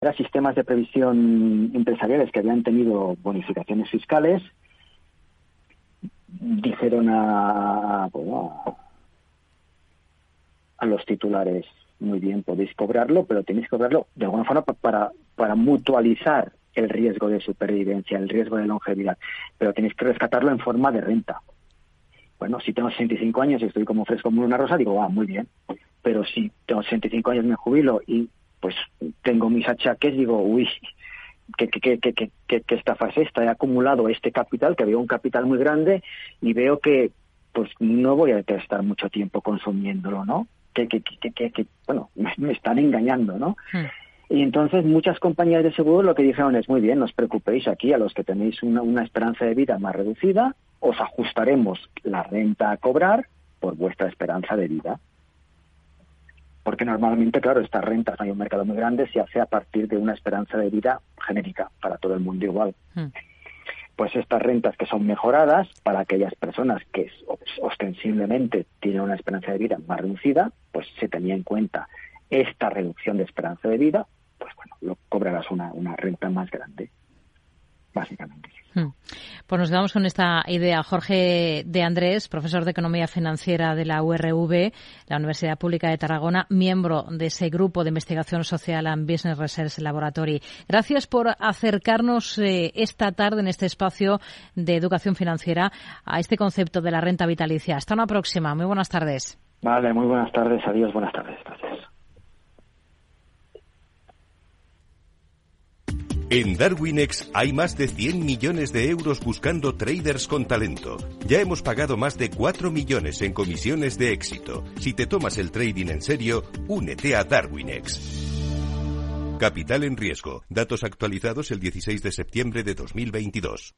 eran sistemas de previsión empresariales que habían tenido bonificaciones fiscales, dijeron a, a, los titulares, muy bien, podéis cobrarlo, pero tenéis que cobrarlo de alguna forma para, para mutualizar el riesgo de supervivencia, el riesgo de longevidad, pero tenéis que rescatarlo en forma de renta. Bueno, si tengo 65 años y estoy como fresco como una rosa, digo, ah, muy bien. Pero si tengo 65 años, me jubilo y pues tengo mis achaques, digo, uy, ¿qué, qué, qué, qué, estafa es esta? He acumulado este capital, que había un capital muy grande, y veo que pues no voy a estar mucho tiempo consumiéndolo, ¿no? Que, que, que, que, bueno, me, están engañando, ¿no? Hmm. Y entonces muchas compañías de seguro lo que dijeron es, muy bien, no os preocupéis aquí, a los que tenéis una, una esperanza de vida más reducida, os ajustaremos la renta a cobrar por vuestra esperanza de vida porque normalmente, claro, estas rentas, no hay un mercado muy grande, se hace a partir de una esperanza de vida genérica para todo el mundo igual. Hmm. Pues estas rentas que son mejoradas para aquellas personas que ostensiblemente tienen una esperanza de vida más reducida, pues se tenía en cuenta esta reducción de esperanza de vida, pues bueno, lo cobrarás una, una renta más grande, básicamente. Hmm. Pues nos quedamos con esta idea. Jorge de Andrés, profesor de Economía Financiera de la URV, la Universidad Pública de Tarragona, miembro de ese grupo de investigación social and Business Research Laboratory. Gracias por acercarnos eh, esta tarde en este espacio de educación financiera a este concepto de la renta vitalicia. Hasta una próxima. Muy buenas tardes. Vale, muy buenas tardes. Adiós. Buenas tardes. Gracias. En Darwinex hay más de 100 millones de euros buscando traders con talento. Ya hemos pagado más de 4 millones en comisiones de éxito. Si te tomas el trading en serio, únete a Darwinex. Capital en riesgo. Datos actualizados el 16 de septiembre de 2022.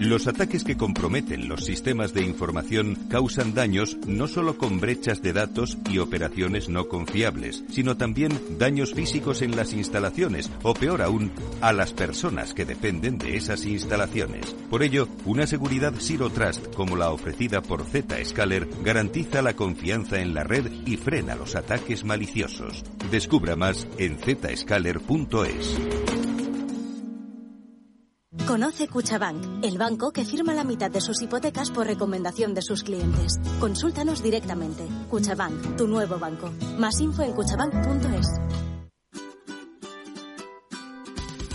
Los ataques que comprometen los sistemas de información causan daños no solo con brechas de datos y operaciones no confiables, sino también daños físicos en las instalaciones o peor aún, a las personas que dependen de esas instalaciones. Por ello, una seguridad Zero Trust como la ofrecida por Zscaler garantiza la confianza en la red y frena los ataques maliciosos. Descubra más en zscaler.es. Conoce Cuchabank, el banco que firma la mitad de sus hipotecas por recomendación de sus clientes. Consúltanos directamente. Cuchabank, tu nuevo banco. Más info en cuchabank.es.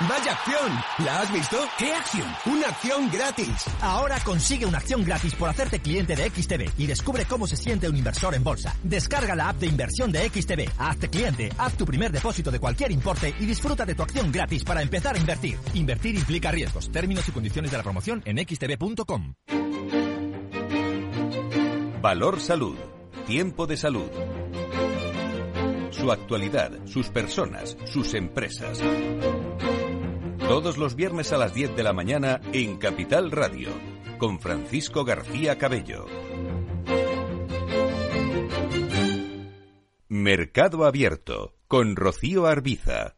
¡Vaya acción! ¿La has visto? ¿Qué acción? ¡Una acción gratis! Ahora consigue una acción gratis por hacerte cliente de XTB y descubre cómo se siente un inversor en bolsa. Descarga la app de inversión de XTB, hazte cliente, haz tu primer depósito de cualquier importe y disfruta de tu acción gratis para empezar a invertir. Invertir implica riesgos. Términos y condiciones de la promoción en xtb.com. Valor Salud. Tiempo de salud. Su actualidad, sus personas, sus empresas. Todos los viernes a las 10 de la mañana en Capital Radio, con Francisco García Cabello. Mercado Abierto, con Rocío Arbiza.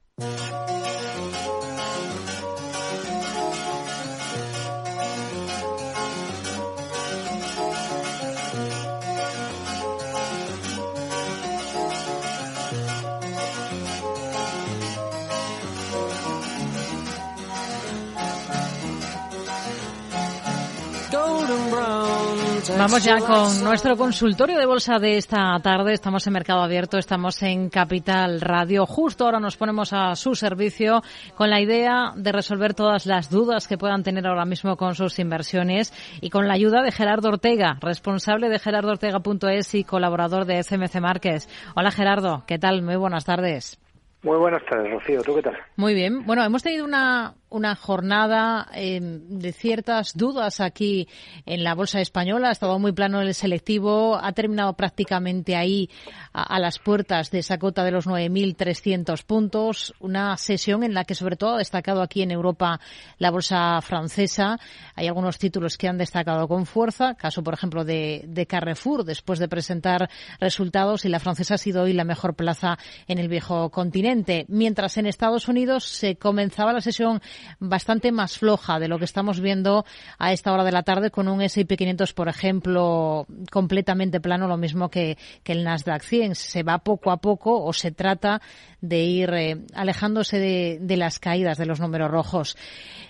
Vamos ya con nuestro consultorio de bolsa de esta tarde. Estamos en Mercado Abierto, estamos en Capital Radio. Justo ahora nos ponemos a su servicio con la idea de resolver todas las dudas que puedan tener ahora mismo con sus inversiones y con la ayuda de Gerardo Ortega, responsable de gerardoortega.es y colaborador de CMC Márquez. Hola Gerardo, ¿qué tal? Muy buenas tardes. Muy buenas tardes, Rocío. ¿Tú qué tal? Muy bien. Bueno, hemos tenido una una jornada em, de ciertas dudas aquí en la bolsa española. Ha estado muy plano el selectivo, ha terminado prácticamente ahí a, las puertas de esa cota de los 9.300 puntos. Una sesión en la que sobre todo ha destacado aquí en Europa la bolsa francesa. Hay algunos títulos que han destacado con fuerza, caso por ejemplo de, de Carrefour después de presentar resultados y la francesa ha sido hoy la mejor plaza en el viejo continente. Mientras en Estados Unidos se comenzaba la sesión bastante más floja de lo que estamos viendo a esta hora de la tarde con un S&P 500, por ejemplo, completamente plano, lo mismo que, el Nasdaq 100. Se va poco a poco o se trata de ir eh, alejándose de, las caídas de los números rojos.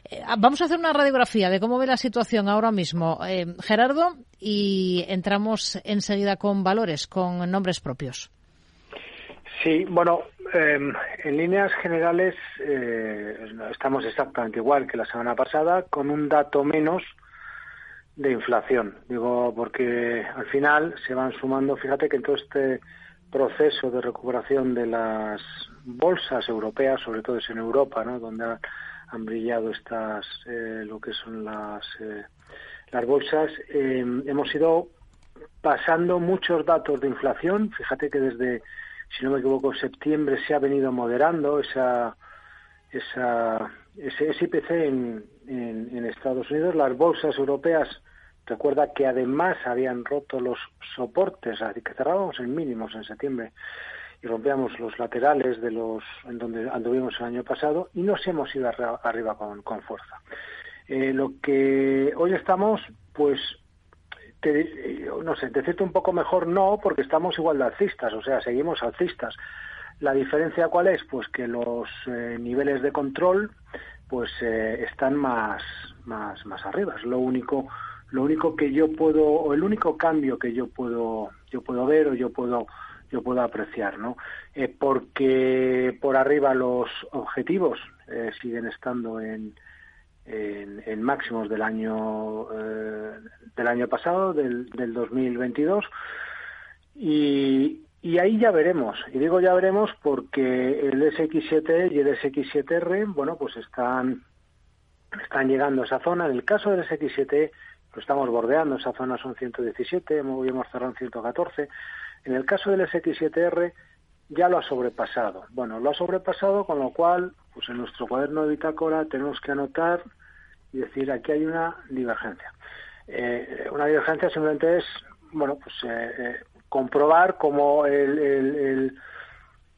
Eh, vamos a hacer una radiografía de cómo ve la situación ahora mismo. Eh, Gerardo, y entramos enseguida con valores, con nombres propios. Sí, bueno, em, en líneas generales eh, estamos exactamente igual que la semana pasada, con un dato menos de inflación. Digo, porque al final se van sumando, fíjate que en todo este proceso de recuperación de las bolsas europeas, sobre todo es en Europa, ¿no? donde han brillado estas, eh, lo que son las, eh, las bolsas, em, hemos ido pasando muchos datos de inflación. Fíjate que desde si no me equivoco, septiembre se ha venido moderando esa, esa, ese, IPC en, en, Estados Unidos. Las bolsas europeas, recuerda que además habían roto los soportes, así que cerrábamos en mínimos en septiembre y rompíamos los laterales de los en donde anduvimos el año pasado y nos hemos ido arriba con, con fuerza. Eh, lo que hoy estamos, pues no sé, decirte un poco mejor no, porque estamos igual de alcistas, o sea, seguimos alcistas. La diferencia cuál es, pues que los eh, niveles de control, pues eh, están más, más, más arriba. Es lo único, lo único que yo puedo, o el único cambio que yo puedo, yo puedo ver o yo puedo, yo puedo apreciar, ¿no? Eh, porque por arriba los objetivos siguen estando en, en, máximos del año eh, del año pasado, del, del 2022 y, y ahí ya veremos. Y digo ya veremos porque el SX7 y el SX7R, bueno, pues están están llegando a esa zona. En el caso del SX7 lo estamos bordeando, esa zona son 117, hemos cerrado en 114. En el caso del SX7R ya lo ha sobrepasado. Bueno, lo ha sobrepasado, con lo cual, pues en nuestro cuaderno de bitácora tenemos que anotar y decir aquí hay una divergencia. Eh, una divergencia simplemente es, bueno, pues eh, eh, comprobar cómo el, el,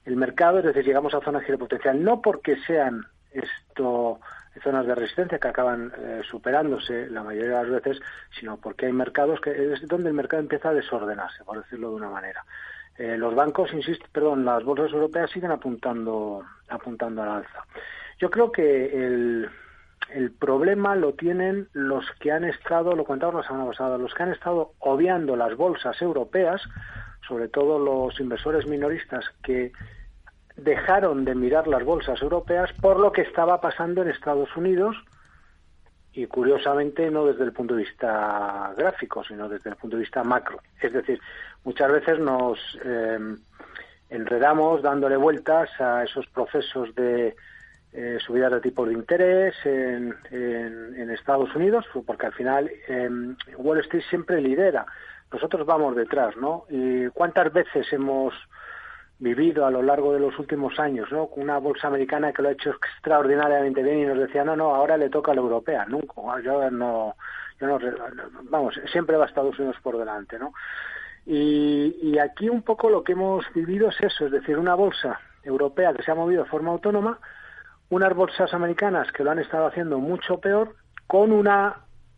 el, mercado, es decir, llegamos a zonas de potencial, no porque sean esto zonas de resistencia que acaban superándose la mayoría de las veces, sino porque hay mercados que es donde el mercado empieza a desordenarse, por decirlo de una manera. Los bancos, insisto, perdón, las bolsas europeas siguen apuntando, apuntando al alza. Yo creo que el, el problema lo tienen los que han estado, lo contamos la semana pasada, los que han estado obviando las bolsas europeas, sobre todo los inversores minoristas que dejaron de mirar las bolsas europeas por lo que estaba pasando en Estados Unidos y curiosamente no desde el punto de vista gráfico, sino desde el punto de vista macro. Es decir, muchas veces nos eh, enredamos dándole vueltas a esos procesos de eh, subidas de tipos de interés en, en, Estados Unidos, porque al final em, Wall Street siempre lidera. Nosotros vamos detrás, ¿no? Y ¿Cuántas veces hemos vivido a lo largo de los últimos años, ¿no? Una bolsa americana que lo ha hecho extraordinariamente bien y nos decía, no, no, ahora le toca a la europea. Nunca, yo no, vamos, siempre va Estados Unidos por delante, ¿no? Y, y aquí un poco lo que hemos vivido es eso, es decir, una bolsa europea que se ha movido de forma autónoma, unas bolsas americanas que lo han estado haciendo mucho peor, con una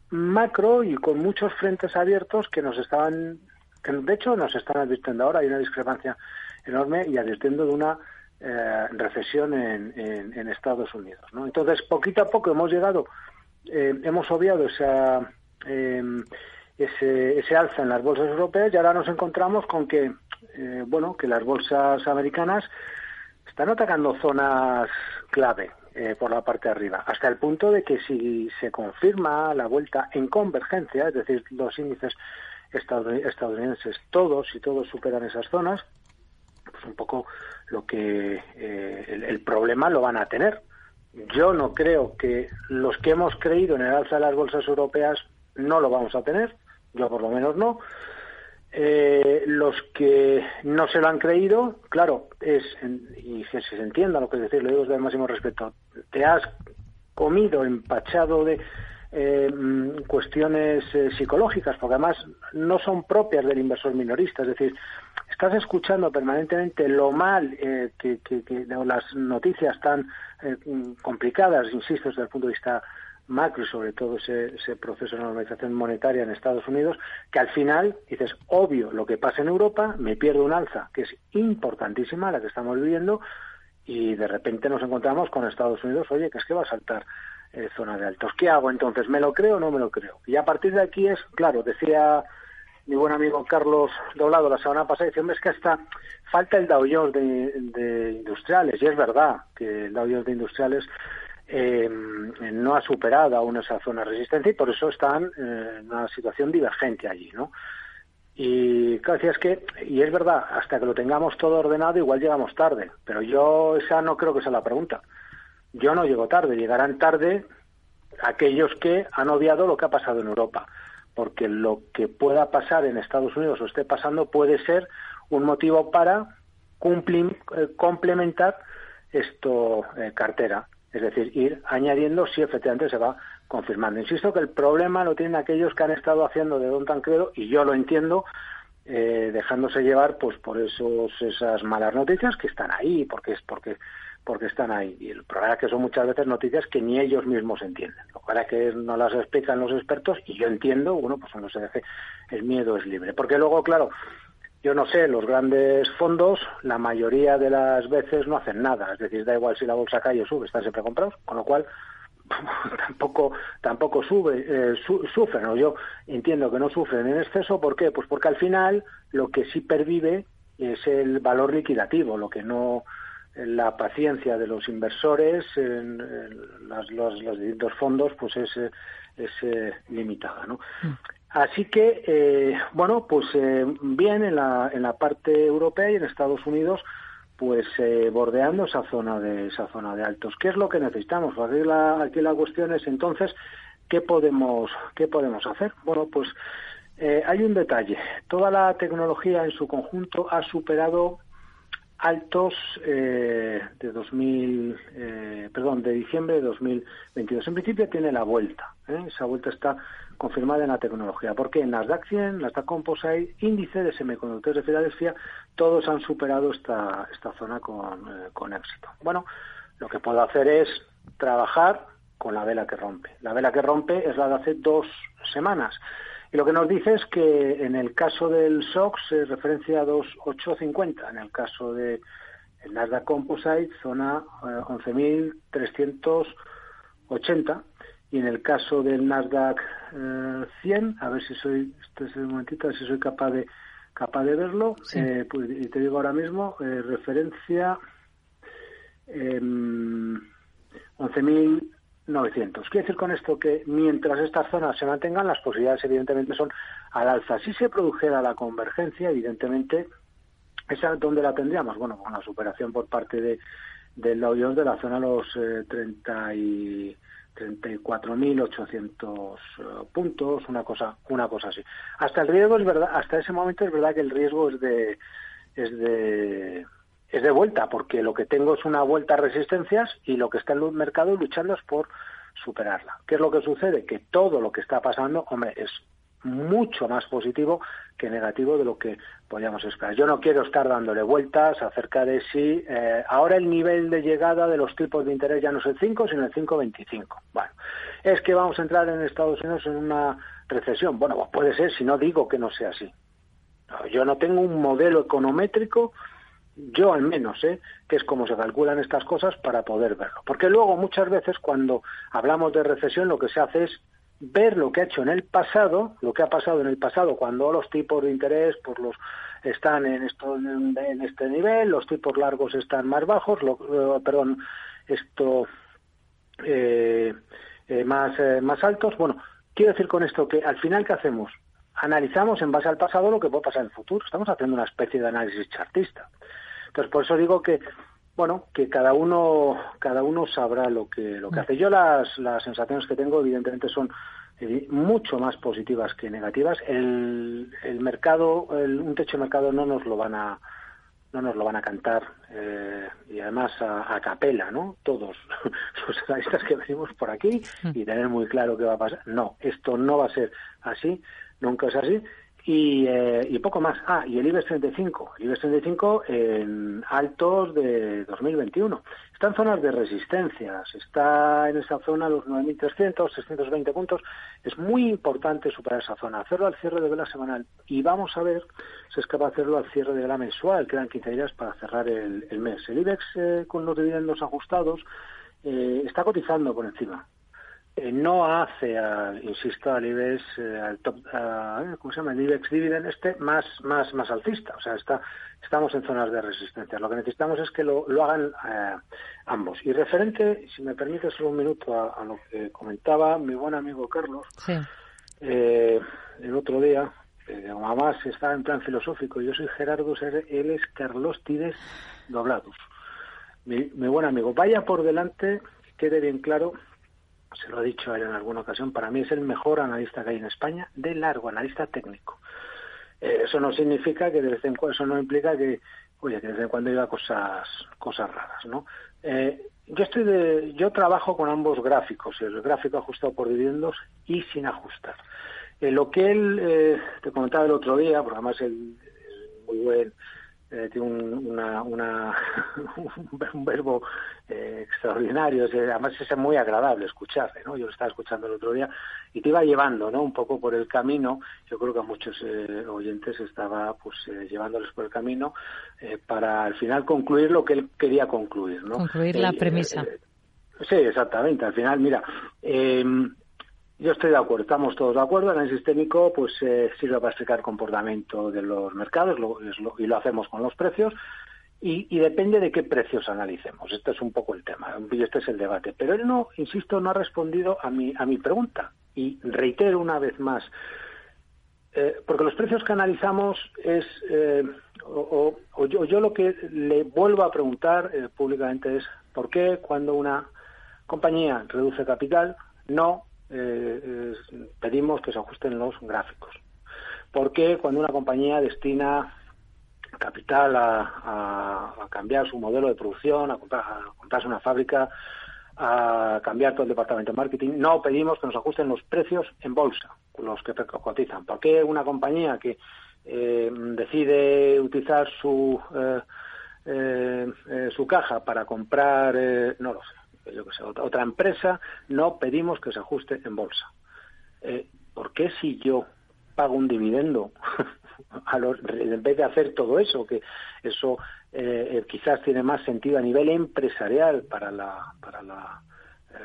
macro y con muchos frentes abiertos que nos estaban, que de hecho nos están advirtiendo ahora, hay una discrepancia enorme y advirtiendo de una eh, recesión en, en, Estados Unidos. ¿no? Entonces, poquito a poco hemos llegado, eh, hemos obviado esa, em, ese, ese alza en las bolsas europeas y ahora nos encontramos con que, eh, bueno, que las bolsas americanas están atacando zonas clave eh, por la parte de arriba, hasta el punto de que si se confirma la vuelta en convergencia, es decir, los índices estadounidenses todos y todos superan esas zonas, un poco lo que eh, el, problema lo van a tener, Yo no creo que los que hemos creído en el alza de las bolsas europeas no lo vamos a tener, yo por lo menos no. Eh, los que no se lo han creído, claro, es, y que se entienda lo que es decir, lo digo desde el máximo respeto, te has comido, empachado de eh, mm, cuestiones psicológicas, porque además no son propias del inversor minorista, es decir, estás escuchando permanentemente lo mal eh, que, que, que las noticias tan eh, complicadas, insisto, desde el punto de vista macro y sobre todo ese, ese, proceso de normalización monetaria en Estados Unidos, que al final dices, obvio, lo que pasa en Europa, me pierdo un alza, que es importantísima la que estamos viviendo, y de repente nos encontramos con Estados Unidos, oye, que es que va a saltar eh, zona de altos. ¿Qué hago entonces? ¿Me lo creo o no me lo creo? Y a partir de aquí es, claro, decía mi buen amigo Carlos Doblado la semana pasada, dice, es que hasta falta el Dow Jones de, de industriales, y es verdad que el Dow Jones de industriales eh, no ha superado aún esa zona de resistencia y por eso están en una situación divergente allí, ¿no? Y claro, es que, y es verdad, hasta que lo tengamos todo ordenado igual llegamos tarde, pero yo esa no creo que sea la pregunta. Yo no llego tarde, llegarán tarde aquellos que han odiado lo que ha pasado en Europa, porque lo que pueda pasar en Estados Unidos o esté pasando puede ser un motivo para cumplir, eh, complementar esto eh, cartera es decir, ir añadiendo si efectivamente se va confirmando. Insisto que el problema lo tienen aquellos que han estado haciendo de Don Tancredo, y yo lo entiendo, eh, dejándose llevar pues por esos esas malas noticias que están ahí, porque es porque porque están ahí. Y el problema es que son muchas veces noticias que ni ellos mismos entienden. Lo cual es que no las explican los expertos y yo entiendo, bueno, pues no se deje, el miedo es libre. Porque luego, claro, yo no sé, los grandes fondos la mayoría de las veces no hacen nada, es decir, da igual si la bolsa cae o sube, están siempre comprados, con lo cual tampoco tampoco sube eh, sufren o yo entiendo que no sufren en exceso ¿por qué? pues porque al final lo que sí pervive es el valor liquidativo lo que no la paciencia de los inversores en, los, los, distintos fondos pues es, es eh, limitada ¿no? Mm. Así que, eh, bueno, pues eh, bien en la, en la parte europea y en Estados Unidos, pues eh, bordeando esa zona de esa zona de altos. ¿Qué es lo que necesitamos? Aquí la, aquí la cuestión es entonces qué podemos qué podemos hacer. Bueno, pues eh, hay un detalle. Toda la tecnología en su conjunto ha superado altos eh, de 2000, eh, perdón, de diciembre de 2022. En principio tiene la vuelta. ¿eh? Esa vuelta está confirmada en la tecnología. Porque en Nasdaq 100, Nasdaq Composite, índice de semiconductores de Filadelfia, todos han superado esta, esta zona con, eh, con éxito. Bueno, lo que puedo hacer es trabajar con la vela que rompe. La vela que rompe es la de hace dos semanas. Y lo que nos dice es que en el caso del SOX se referencia a 2.850, en el caso de el Nasdaq Composite zona 11.380 eh, y en el caso del Nasdaq 100, eh, a ver si soy, este es el momentito, a ver si soy capaz de capaz de verlo, eh, pues, y te digo ahora mismo, referencia eh, em, 11.000 900. Quiere decir con esto que mientras estas zonas se mantengan, las posibilidades evidentemente son al alza. Si se produjera la convergencia, evidentemente, ¿esa dónde la tendríamos? Bueno, con la superación por parte de, del Dow Jones de la zona de los eh, 30 y 34.800 eh, puntos, una cosa, una cosa así. Hasta el riesgo es verdad, hasta ese momento es verdad que el riesgo es de, es de, es de vuelta, porque lo que tengo es una vuelta a resistencias y lo que está en el mercado luchando es por superarla. ¿Qué es lo que sucede? Que todo lo que está pasando, hombre, es mucho más positivo que negativo de lo que podíamos esperar. Yo no quiero estar dándole vueltas acerca de si eh, ahora el nivel de llegada de los tipos de interés ya no es el 5, sino el 5,25. Bueno, es que vamos a entrar en Estados Unidos en una recesión. Bueno, pues puede ser si no digo que no sea así. yo no tengo un modelo econométrico yo al menos, ¿eh? que es como se calculan estas cosas para poder verlo. Porque luego muchas veces cuando hablamos de recesión lo que se hace es ver lo que ha hecho en el pasado, lo que ha pasado en el pasado cuando los tipos de interés por los están en esto en, este nivel, los tipos largos están más bajos, lo, eh, perdón, esto eh, eh, más más altos. Bueno, quiero decir con esto que al final qué hacemos analizamos en base al pasado lo que puede pasar en el futuro. Estamos haciendo una especie de análisis chartista. Entonces, por eso digo que bueno, que cada uno, cada uno sabrá lo que, lo que hace. Yo las, las sensaciones que tengo, evidentemente, son eh, mucho más positivas que negativas. El, el mercado, el, un techo de mercado no nos lo van a, no nos lo van a cantar eh, y además a, a, capela, ¿no? Todos los analistas que venimos por aquí y tener muy claro qué va a pasar. No, esto no va a ser así, nunca es así y, eh, y poco más. Ah, y el IBEX 35. El IBEX 35 en altos de 2021. Está en zonas de resistencias. Está en esa zona los 9.300, 620 puntos. Es muy importante superar esa zona. Hacerlo al cierre de vela semanal. Y vamos a ver si es capaz de hacerlo al cierre de vela mensual. Quedan 15 días para cerrar el, el mes. El IBEX eh, con los dividendos ajustados eh, está cotizando por encima eh, no hace, al, insisto, al IBEX, eh, al top, ¿cómo se llama? El IBEX Dividend este más, más, más alcista. O sea, está, estamos en zonas de resistencia. Lo que necesitamos es que lo, lo hagan eh, ambos. Y referente, si me permite solo un minuto a, a, lo que comentaba mi buen amigo Carlos, sí. eh, el otro día, eh, además está en plan filosófico, yo soy Gerardo, él es Carlos Tides Doblados. Mi, mi buen amigo, vaya por delante, quede bien claro se lo ha dicho a él en alguna ocasión, para mí es el mejor analista que hay en España, de largo, analista técnico. Eh, eso no significa que de vez en cuando, eso no implica que, oye, que de vez en cuando diga cosas, cosas raras, ¿no? Eh, yo estoy de, yo trabajo con ambos gráficos, el gráfico ajustado por dividendos y sin ajustar. Eh, lo que él eh, te comentaba el otro día, porque además él es muy buen eh, tiene un, una, una un verbo eh, extraordinario, es, además es muy agradable escucharle, ¿no? Yo lo estaba escuchando el otro día y te iba llevando, ¿no? Un poco por el camino, yo creo que a muchos eh, oyentes estaba pues eh, llevándoles por el camino eh, para al final concluir lo que él quería concluir, ¿no? Concluir la premisa. sí, exactamente, al final, mira, eh, yo estoy de acuerdo, estamos todos de acuerdo. El análisis técnico pues, eh, sirve para explicar el comportamiento de los mercados lo, lo, y lo hacemos con los precios. Y, depende de qué precios analicemos. Este es un poco el tema, este es el debate. Pero él no, insisto, no ha respondido a mi, a mi pregunta. Y reitero una vez más, eh, porque los precios que analizamos es, eh, o, yo, lo que le vuelvo a preguntar eh, públicamente es, ¿por qué cuando una compañía reduce capital no eh, pedimos que se ajusten los gráficos. Porque cuando una compañía destina capital a, cambiar su modelo de producción, a, comprar, a comprarse una fábrica, a cambiar todo el departamento de marketing, no pedimos que nos ajusten los precios en bolsa, los que cotizan. ¿Por qué una compañía que eh, decide utilizar su, eh, eh, su caja para comprar, eh, no lo sé, yo que sé, otra, empresa, no pedimos que se ajuste en bolsa. Eh, ¿Por qué si yo pago un dividendo a los, en vez de hacer todo eso, que eso eh, quizás tiene más sentido a nivel empresarial para la, para la,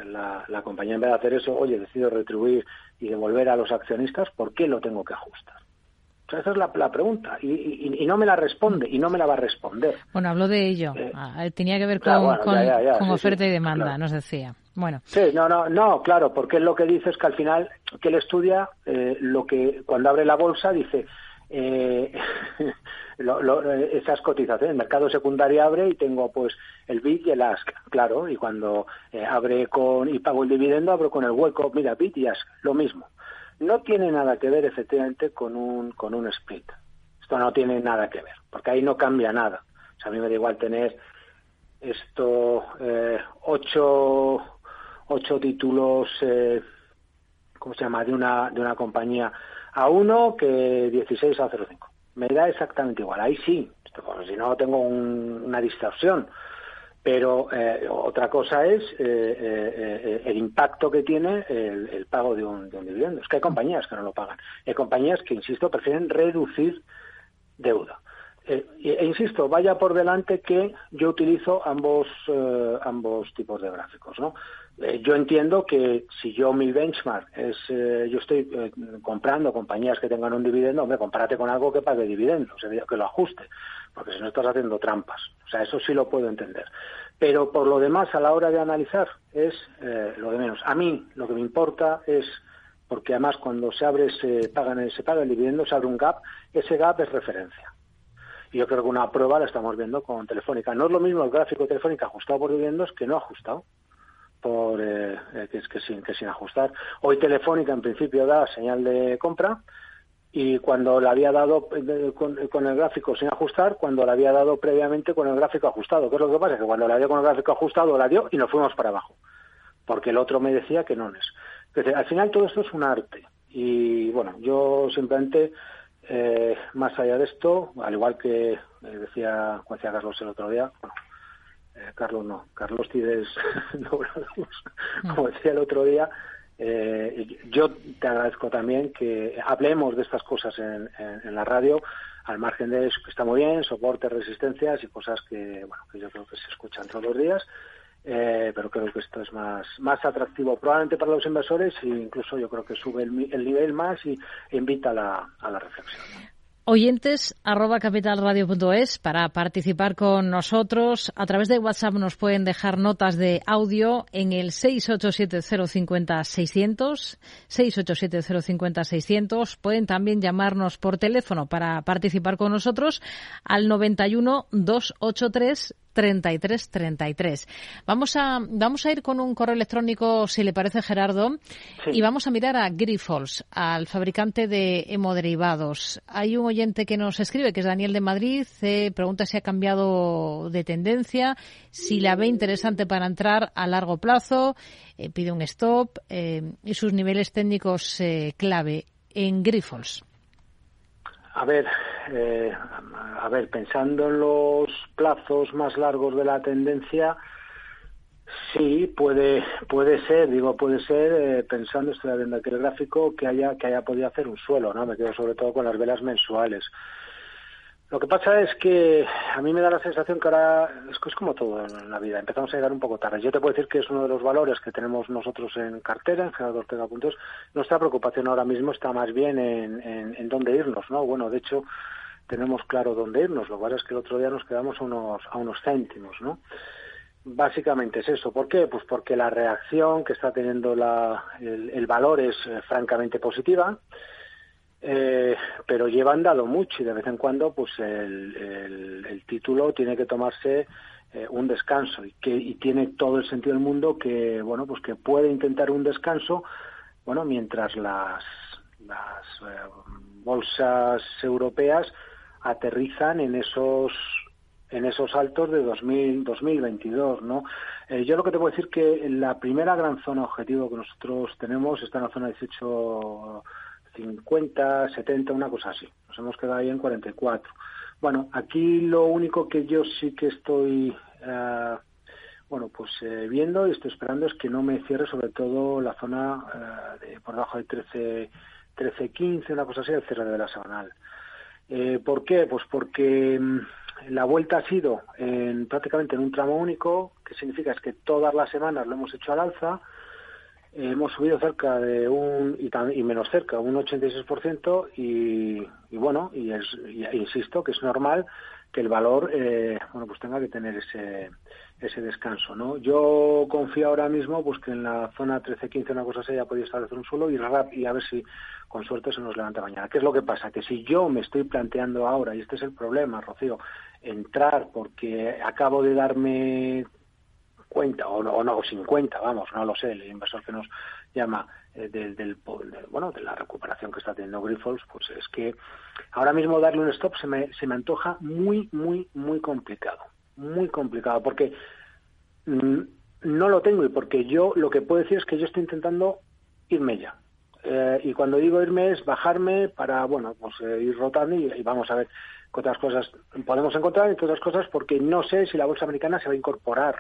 la, la compañía, en vez de hacer eso, oye, decido retribuir y devolver a los accionistas, ¿por qué lo tengo que ajustar? O sea, esa es la, la pregunta. Y, y, y, no me la responde, y no me la va a responder. Bueno, habló de ello. Eh, ah, tenía que ver con, bueno, con, ya, ya, con sí, oferta sí, y demanda, claro. nos decía. Bueno. Sí, no, no, no, claro, porque él lo que dice es que al final, que él estudia eh, lo que cuando abre la bolsa dice, eh, lo, lo, esas cotizaciones, el mercado secundario abre y tengo pues el BIT y el ASC, claro, y cuando eh, abre con y pago el dividendo, abro con el hueco, mira, BIT y ASC, lo mismo no tiene nada que ver efectivamente con un, con un split. Esto no tiene nada que ver, porque ahí no cambia nada. O sea, a mí me da igual tener esto, eh, ocho, ocho títulos, eh, ¿cómo se llama?, de una, de una compañía a uno que 16 a 0,5. Me da exactamente igual. Ahí sí, si no tengo un, una distorsión pero eh, otra cosa es eh, eh, el impacto que tiene el, pago de un, de un, dividendo. Es que hay compañías que no lo pagan. Hay compañías que, insisto, prefieren reducir deuda. e insisto, vaya por delante que yo utilizo ambos, ambos tipos de gráficos. ¿no? yo entiendo que si yo mi benchmark es, yo estoy comprando compañías que tengan un dividendo, hombre, compárate con algo que pague dividendos, que lo ajuste porque si no estás haciendo trampas. O sea, eso sí lo puedo entender. Pero por lo demás, a la hora de analizar, es eh, lo de menos. A mí lo que me importa es, porque además cuando se abre, se, pagan, se paga el dividendo, se abre un gap, ese gap es referencia. Y yo creo que una prueba la estamos viendo con Telefónica. No es lo mismo el gráfico de Telefónica ajustado por dividendos que no ajustado por eh, eh, que, que sin que sin ajustar. Hoy Telefónica en principio da señal de compra y cuando la había dado eh, con, el gráfico sin ajustar, cuando la había dado previamente con el gráfico ajustado. ¿Qué es lo que pasa? Que cuando la dio con el gráfico ajustado la dio y nos fuimos para abajo, porque el otro me decía que no es. al final todo esto es un arte y bueno, yo simplemente más allá de esto, al igual que decía, decía Carlos el otro día, bueno, eh, Carlos no, Carlos Tides, como decía el otro día, eh, yo te agradezco también que hablemos de estas cosas en, la radio, al margen de eso que está muy bien, soporte, resistencias y cosas que, bueno, que yo creo que se escuchan todos los días. Eh, pero creo que esto es más, más atractivo probablemente para los inversores e incluso yo creo que sube el, nivel más y invita a la, a la reflexión oyentes arroba capitalradio.es para participar con nosotros. A través de WhatsApp nos pueden dejar notas de audio en el 687-050-600, 687-050-600. Pueden también llamarnos por teléfono para participar con nosotros al 91 283 3333. Vamos a, vamos a ir con un correo electrónico, si le parece, Gerardo, y vamos a mirar a Grifols, al fabricante de hemoderivados. Hay un oyente que nos escribe, que es Daniel de Madrid, eh, pregunta si ha cambiado de tendencia, si la ve interesante para entrar a largo plazo, eh, pide un stop eh, y sus niveles técnicos clave en Grifols. A ver, eh, a ver, pensando en los plazos más largos de la tendencia, sí puede puede ser, digo puede ser eh, pensando estoy viendo aquí el gráfico que haya que haya podido hacer un suelo, ¿no? Me quedo sobre todo con las velas mensuales. Lo que pasa es que a mí me da la sensación que ahora es, es como todo en la vida, empezamos a llegar un poco tarde. Yo te puedo decir que es uno de los valores que tenemos nosotros en cartera, en Gerardo Ortega Puntos. Nuestra preocupación ahora mismo está más bien en, en, dónde irnos, ¿no? Bueno, de hecho, tenemos claro dónde irnos. Lo que es que el otro día nos quedamos a unos, a unos céntimos, ¿no? Básicamente es eso. ¿Por qué? Pues porque la reacción que está teniendo la, el, valor es eh, francamente positiva eh, pero llevan dado mucho y de vez en cuando pues el, el, título tiene que tomarse eh, un descanso y que y tiene todo el sentido del mundo que bueno pues que puede intentar un descanso bueno mientras las las eh, bolsas europeas aterrizan en esos en esos altos de 2000, 2022, ¿no? yo lo que te puedo decir que la primera gran zona objetivo que nosotros tenemos está en la zona 18 50, 70, una cosa así. Nos hemos quedado ahí en 44. Bueno, aquí lo único que yo sí que estoy, eh, bueno, pues eh, viendo y estoy esperando es que no me cierre sobre todo la zona eh, de por debajo de 13, 13, 15, una cosa así, el cierre de la semanal. ¿Por qué? Pues porque mm, la vuelta ha sido en, prácticamente en un tramo único, que significa es que todas las semanas lo hemos hecho al alza, hemos subido cerca de un y, menos cerca un 86% y, y bueno y, es, insisto que es normal que el valor eh, bueno pues tenga que tener ese ese descanso no yo confío ahora mismo pues que en la zona 13-15 una cosa se haya podido establecer un suelo y y a ver si con suerte se nos levanta mañana. Qué es lo que pasa que si yo me estoy planteando ahora y este es el problema Rocío entrar porque acabo de darme cuenta o no, o no 50, vamos, no lo sé, el inversor que nos llama eh, del, bueno de la recuperación que está teniendo Grifols, pues es que ahora mismo darle un stop se me, se me antoja muy, muy, muy complicado, muy complicado, porque mm, no lo tengo y porque yo lo que puedo decir es que yo estoy intentando irme ya. Eh, y cuando digo irme es bajarme para, bueno, pues eh, ir rotando y, y, vamos a ver qué otras cosas podemos encontrar, entre otras cosas, porque no sé si la bolsa americana se va a incorporar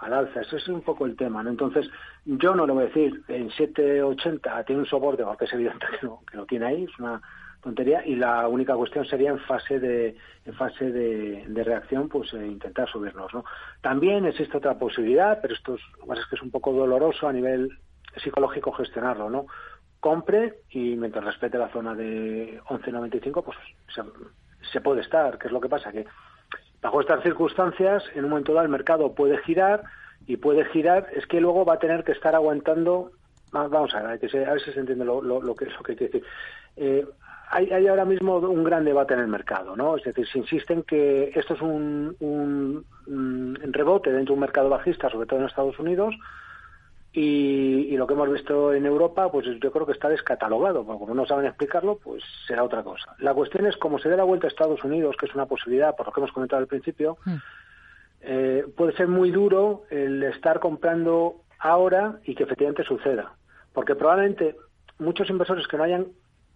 al alza. Ese es un poco el tema. ¿no? Entonces, yo no le voy a decir en 7.80 tiene un soporte, porque es evidente que lo, que lo tiene ahí, es una tontería, y la única cuestión sería en fase de, en fase de, de reacción, pues eh, intentar subirnos. ¿no? También existe otra posibilidad, pero esto es, es que es un poco doloroso a nivel psicológico gestionarlo, ¿no? Compre y mientras respete la zona de 11.95, pues se, se puede estar. ¿Qué es lo que pasa? Que Bajo estas circunstancias, en un momento dado el mercado puede girar y puede girar, es que luego va a tener que estar aguantando. Vamos a ver, a ver si se entiende lo, es lo que que decir. Eh, hay, hay, ahora mismo un gran debate en el mercado, ¿no? Es decir, se insiste en que esto es un, un, un rebote dentro de un mercado bajista, sobre todo en Estados Unidos, y, y, lo que hemos visto en Europa, pues yo creo que está descatalogado, porque como no saben explicarlo, pues será otra cosa. La cuestión es, como se dé la vuelta a Estados Unidos, que es una posibilidad, por lo que hemos comentado al principio, mm. eh, puede ser muy duro el estar comprando ahora y que efectivamente suceda. Porque probablemente muchos inversores que no hayan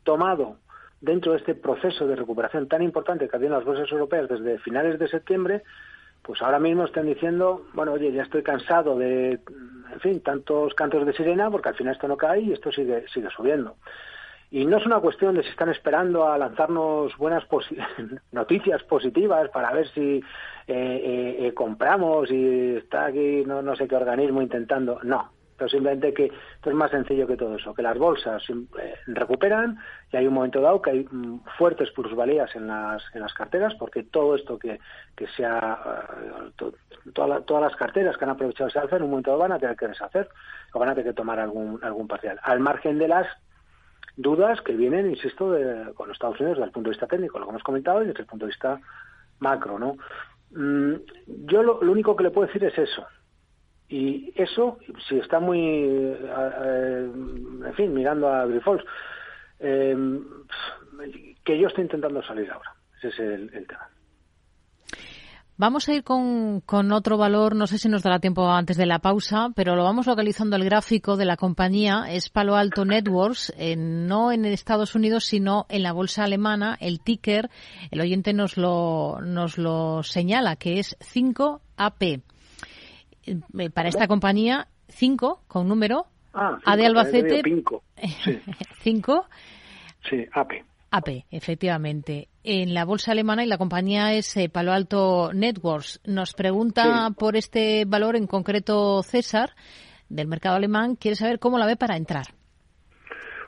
tomado dentro de este proceso de recuperación tan importante que había en las bolsas europeas desde finales de septiembre, pues ahora mismo están diciendo, bueno, oye, ya estoy cansado de, en fin, tantos cantos de sirena, porque al final esto no cae y esto sigue, sigue subiendo. Y no es una cuestión de si están esperando a lanzarnos buenas noticias positivas para ver si eh, eh, eh, compramos y está aquí no, no sé qué organismo intentando. No, pero simplemente que esto es más sencillo que todo eso, que las bolsas eh, recuperan y hay un momento dado que hay mm, fuertes plusvalías en las, en las carteras, porque todo esto que, que sea, uh, todas las carteras que han aprovechado ese alza en un momento dado van a tener que deshacer o van a tener que tomar algún, algún parcial, al margen de las dudas que vienen, insisto, de, con los Estados Unidos desde el punto de vista técnico, lo que hemos comentado, y desde el punto de vista macro, ¿no? Mm, yo lo, lo único que le puedo decir es eso, y eso, si está muy, eh, eh, en fin, mirando a Grifols, eh, que yo estoy intentando salir ahora. Ese es el, tema. Vamos a ir con, con, otro valor, no sé si nos dará tiempo antes de la pausa, pero lo vamos localizando el gráfico de la compañía, es Palo Alto Networks, no en Estados Unidos, sino en la bolsa alemana, el ticker, el oyente nos lo, nos lo señala, que es 5AP. Eh, para esta compañía, 5 con número, ah, A de Albacete. 5. 5. Sí. AP. AP, efectivamente. En la bolsa alemana y la compañía es eh, Palo Alto Networks. Nos pregunta por este valor en concreto César, del mercado alemán. Quiere saber cómo la ve para entrar.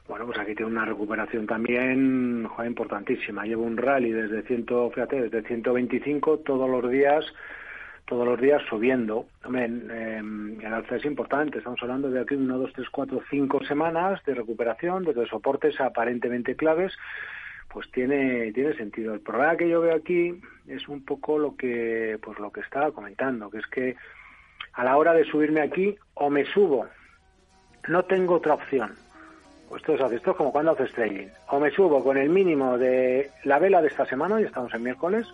Bueno, pues aquí tiene una recuperación también joder, importantísima. Lleva un rally desde, ciento, fíjate, desde 125 todos los días todos los días subiendo. Hombre, eh, el alza es importante, estamos hablando de aquí uno, dos, tres, cuatro, cinco semanas de recuperación, desde soportes aparentemente claves, pues tiene, tiene sentido. El problema que yo veo aquí es un poco lo que, pues lo que estaba comentando, que es que a la hora de subirme aquí, o me subo, no tengo otra opción. Pues esto es, esto es como cuando haces trading. O me subo con el mínimo de la vela de esta semana, y estamos en miércoles,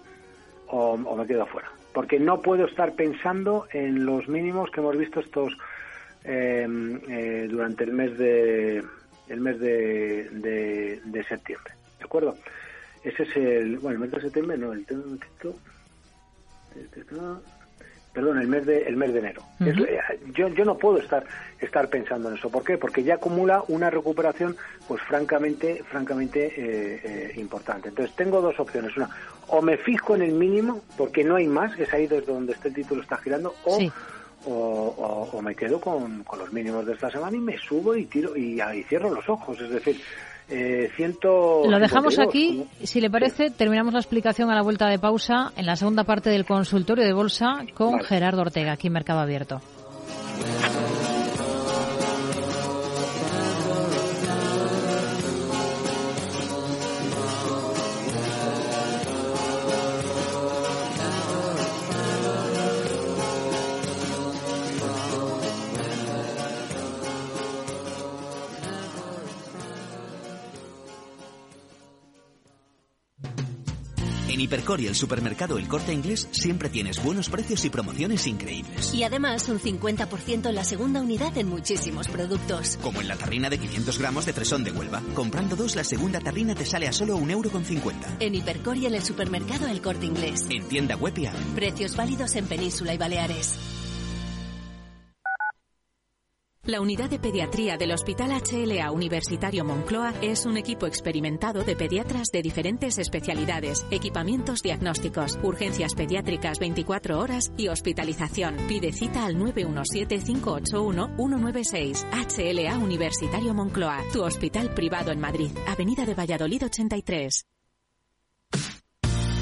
o, o me quedo fuera porque no puedo estar pensando en los mínimos que hemos visto estos em, eh, durante el mes de el mes de, de, septiembre de acuerdo ese es el bueno el mes de septiembre no el perdón el mes de el mes de enero. Eh, yo yo no puedo estar estar pensando en eso. ¿por qué? porque ya acumula una recuperación pues francamente francamente eh, eh, importante. Entonces tengo dos opciones. Una o me fijo en el mínimo porque no hay más es ahí desde donde este título está girando o O, me quedo con, con, los mínimos de esta semana y me subo y tiro y, y cierro los ojos. Es decir, eh, Lo dejamos aquí. Si le parece, terminamos la explicación a la vuelta de pausa en la segunda parte del consultorio de bolsa con Gerardo Ortega, aquí en Mercado Abierto. Hipercor y el supermercado El Corte Inglés siempre tienes buenos precios y promociones increíbles. Y además un 50% en la segunda unidad en muchísimos productos. Como en la tarrina de 500 gramos de fresón de Huelva. Comprando dos, la segunda tarrina te sale a solo un euro con. En Hipercor y en el supermercado El Corte Inglés. En tienda web y Precios válidos en Península y Baleares. La unidad de pediatría del Hospital HLA Universitario Moncloa es un equipo experimentado de pediatras de diferentes especialidades, equipamientos diagnósticos, urgencias pediátricas 24 horas y hospitalización. Pide cita al 917-581-196. HLA Universitario Moncloa, tu hospital privado en Madrid, Avenida de Valladolid 83.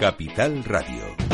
Capital Radio.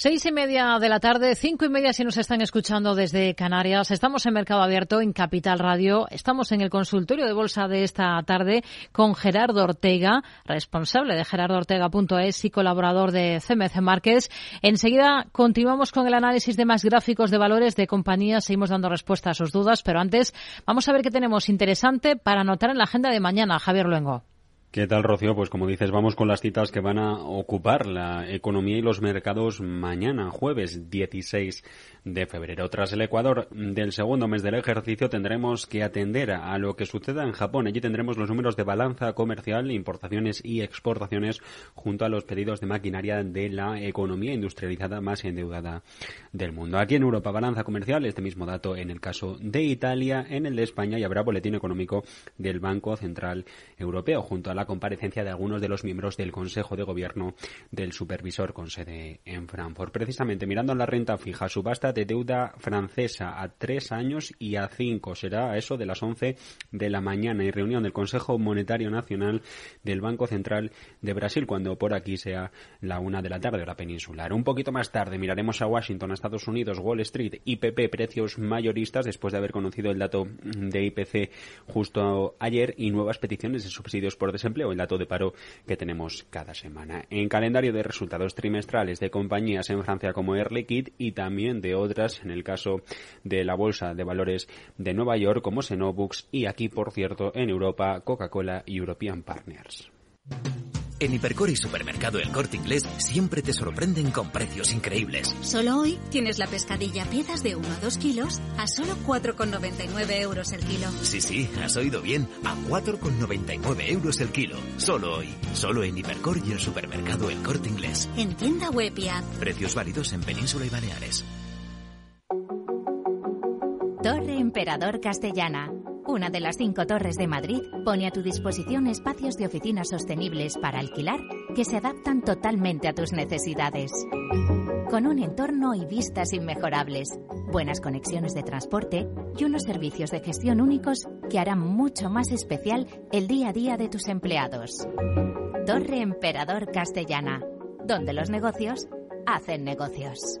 Seis y media de la tarde, cinco y media si nos están escuchando desde Canarias. Estamos en Mercado Abierto en Capital Radio. Estamos en el consultorio de bolsa de esta tarde con Gerardo Ortega, responsable de gerardoortega.es y colaborador de CMC Márquez. Enseguida continuamos con el análisis de más gráficos de valores de compañías. Seguimos dando respuesta a sus dudas, pero antes vamos a ver qué tenemos interesante para anotar en la agenda de mañana. Javier Luengo. ¿Qué tal, Rocío? Pues como dices, vamos con las citas que van a ocupar la economía y los mercados mañana, jueves 16 de febrero. Tras el Ecuador del segundo mes del ejercicio tendremos que atender a lo que suceda en Japón. Allí tendremos los números de balanza comercial, importaciones y exportaciones junto a los pedidos de maquinaria de la economía industrializada más endeudada del mundo. Aquí en Europa, balanza comercial, este mismo dato en el caso de Italia, en el de España y habrá boletín económico del Banco Central Europeo junto a la comparecencia de algunos de los miembros del Consejo de Gobierno del Supervisor con sede en Frankfurt. Precisamente mirando la renta fija, subasta de deuda francesa a tres años y a cinco. Será eso de las once de la mañana y reunión del Consejo Monetario Nacional del Banco Central de Brasil cuando por aquí sea la una de la tarde hora peninsular. Un poquito más tarde miraremos a Washington, a Estados Unidos, Wall Street, IPP, precios mayoristas después de haber conocido el dato de IPC justo ayer y nuevas peticiones de subsidios por desempleo, el dato de paro que tenemos cada semana. En calendario de resultados trimestrales de compañías en Francia como Air Liquide y también de otras, en el caso de la Bolsa de Valores de Nueva York como Xenobux y aquí, por cierto, en Europa, Coca-Cola y European Partners. En Hipercor y Supermercado El Corte Inglés siempre te sorprenden con precios increíbles. Solo hoy tienes la pescadilla piezas de 1 a 2 kilos a solo 4,99 euros el kilo. Sí, sí, has oído bien. A 4,99 euros el kilo. Solo hoy. Solo en Hipercor y el Supermercado El Corte Inglés. En tienda web y app. Precios válidos en Península y Baleares. Torre Emperador Castellana. Una de las cinco torres de Madrid pone a tu disposición espacios de oficinas sostenibles para alquilar que se adaptan totalmente a tus necesidades. Con un entorno y vistas inmejorables, buenas conexiones de transporte y unos servicios de gestión únicos que harán mucho más especial el día a día de tus empleados. Torre Emperador Castellana, donde los negocios hacen negocios.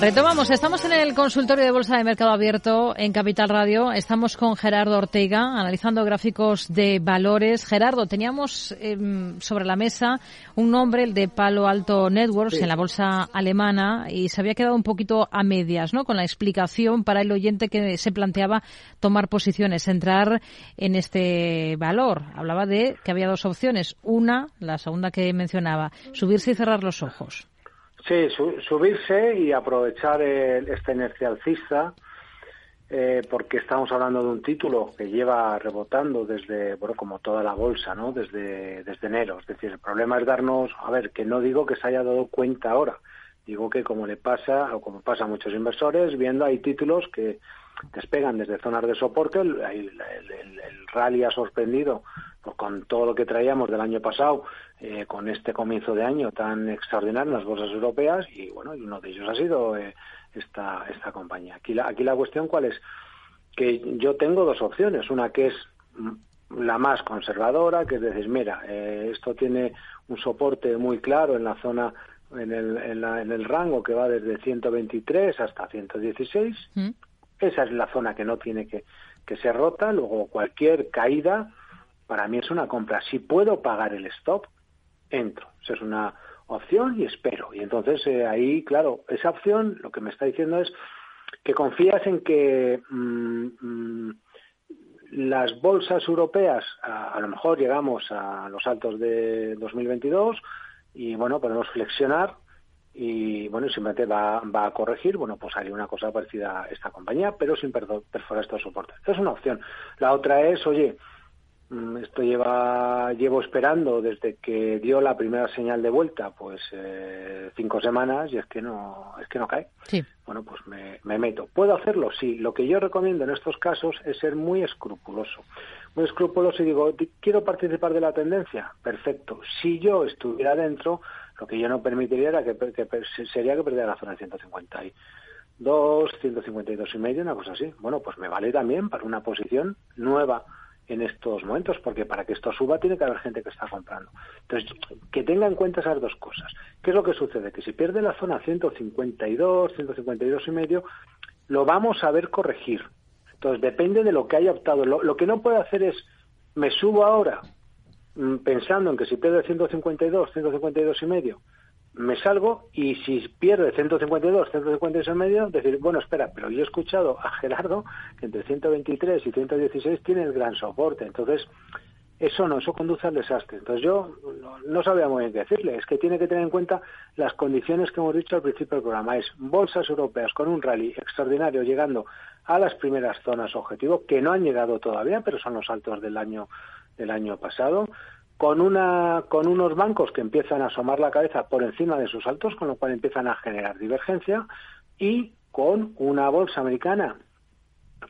Retomamos, estamos en el consultorio de Bolsa de Mercado Abierto en Capital Radio. Estamos con Gerardo Ortega analizando gráficos de valores. Gerardo, teníamos em, sobre la mesa un nombre, el de Palo Alto Networks, en la bolsa alemana y se había quedado un poquito a medias, ¿no? Con la explicación para el oyente que se planteaba tomar posiciones, entrar en este valor. Hablaba de que había dos opciones. Una, la segunda que mencionaba, subirse y cerrar los ojos. Sí, subirse y aprovechar esta inercia alcista, eh, porque estamos hablando de un título que lleva rebotando desde, bueno, como toda la bolsa, ¿no? Desde, desde enero. Es decir, el problema es darnos, a ver, que no digo que se haya dado cuenta ahora, digo que como le pasa, o como pasa a muchos inversores, viendo hay títulos que despegan desde zonas de soporte, el, el rally ha sorprendido pues con todo lo que traíamos del año pasado, eh, con este comienzo de año tan extraordinario en las bolsas europeas, y bueno, y uno de ellos ha sido eh, esta, esta compañía. Aquí la, aquí la cuestión cuál es, que yo tengo dos opciones, una que es la más conservadora, que es decir, mira, eh, esto tiene un soporte muy claro en la zona, en el, en, la, en el rango que va desde 123 hasta 116. Mm. Esa es la zona que no tiene que, que ser rota. Luego, cualquier caída para mí es una compra. Si puedo pagar el stop, entro. Esa es una opción y espero. Y entonces eh, ahí, claro, esa opción lo que me está diciendo es que confías en que mm, mm, las bolsas europeas, a, lo mejor llegamos a los altos de 2022 y bueno, podemos flexionar y bueno, simplemente va, va a corregir, bueno, pues haría una cosa parecida a esta compañía, pero sin perforar estos soportes. Esta es una opción. La otra es, oye, esto lleva llevo esperando desde que dio la primera señal de vuelta, pues eh, cinco semanas y es que no es que no cae. Sí. Bueno, pues me, me, meto. ¿Puedo hacerlo? Sí. Lo que yo recomiendo en estos casos es ser muy escrupuloso. Muy escrupuloso y digo, ¿quiero participar de la tendencia? Perfecto. Si yo estuviera dentro, lo que yo no permitiría era que, sería que perdiera la zona de 152, 152 y medio, una cosa así. Bueno, pues me vale también para una posición nueva en estos momentos, porque para que esto suba tiene que haber gente que está comprando. Entonces, que tenga en cuenta esas dos cosas. ¿Qué es lo que sucede? Que si pierde la zona 152, 152 y medio, lo vamos a ver corregir. Entonces, depende de lo que haya optado. Lo, que no puede hacer es, me subo ahora mm, pensando en que si pierde 152, 152 y medio, me salgo y si pierde 152, 152 y medio, decir, bueno, espera, pero yo he escuchado a Gerardo que entre 123 y 116 tiene el gran soporte. Entonces, eso no, eso conduce al desastre. Entonces yo no, sabía muy bien qué decirle. Es que tiene que tener en cuenta las condiciones que hemos dicho al principio del programa. Es bolsas europeas con un rally extraordinario llegando a las primeras zonas objetivo, que no han llegado todavía, pero son los altos del año, del año pasado con, una, con unos bancos que empiezan a asomar la cabeza por encima de sus altos, con lo cual empiezan a generar divergencia, y con una bolsa americana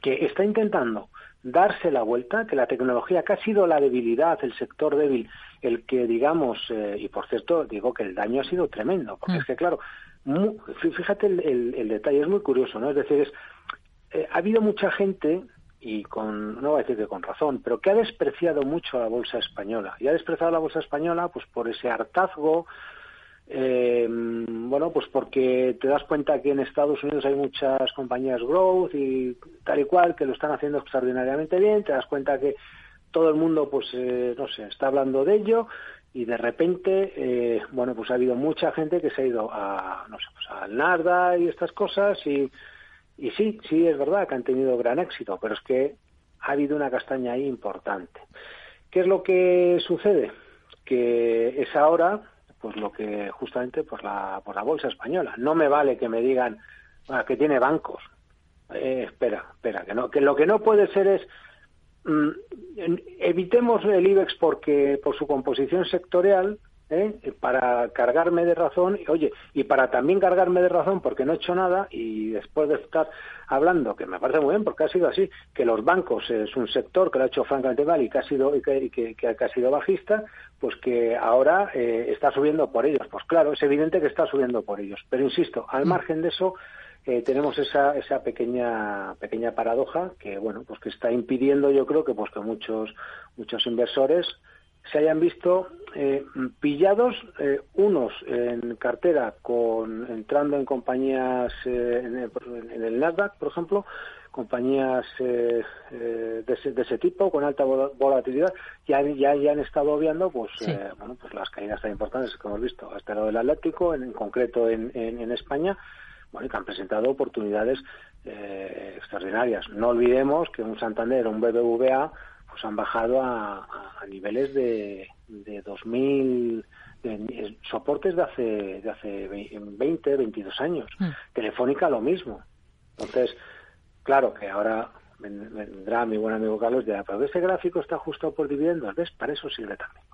que está intentando darse la vuelta, que la tecnología, que ha sido la debilidad, el sector débil, el que digamos, eh, y por cierto digo que el daño ha sido tremendo, porque mm. es que claro, fíjate el, detalle, es muy curioso, ¿no? Es decir, es, eh, ha habido mucha gente y con, no voy a decir que con razón, pero que ha despreciado mucho a la bolsa española. Y ha despreciado la bolsa española pues por ese hartazgo, eh, bueno, pues porque te das cuenta que en Estados Unidos hay muchas compañías growth y tal y cual que lo están haciendo extraordinariamente bien, te das cuenta que todo el mundo, pues, eh, no sé, está hablando de ello y de repente, eh, bueno, pues ha habido mucha gente que se ha ido a, no sé, pues al Narda y estas cosas y y sí, sí es verdad que han tenido gran éxito, pero es que ha habido una castaña ahí importante. ¿Qué es lo que sucede? Que es ahora, pues lo que justamente por la, por la bolsa española. No me vale que me digan ah, que tiene bancos. Eh, espera, espera, que no, que lo que no puede ser es mm, evitemos el IBEX porque por su composición sectorial ¿eh? para cargarme de razón, oye, y para también cargarme de razón porque no he hecho nada y después de estar hablando, que me parece muy bien porque ha sido así, que los bancos es un sector que lo ha hecho francamente mal y que ha sido, y que, que, ha sido bajista, pues que ahora eh, está subiendo por ellos. Pues claro, es evidente que está subiendo por ellos. Pero insisto, al mm. margen de eso, eh, tenemos esa, esa pequeña pequeña paradoja que bueno pues que está impidiendo yo creo que pues que muchos muchos inversores se hayan visto eh, pillados eh, unos en cartera con entrando en compañías eh, en, el, Nasdaq por ejemplo compañías de ese, de, ese, tipo con alta volatilidad ya ya, ya han estado viendo pues bueno pues las caídas tan importantes que hemos visto hasta lo del Atlántico en, concreto en, en, España bueno, y que han presentado oportunidades extraordinarias. No olvidemos que un Santander o un BBVA pues han bajado a, niveles de, de 2000 soportes de hace de hace 20, 22 años. Mm. Telefónica lo mismo. Entonces, claro que ahora vendrá mi buen amigo Carlos de pero ese gráfico está justo por dividendos, ¿ves? Para eso sirve también.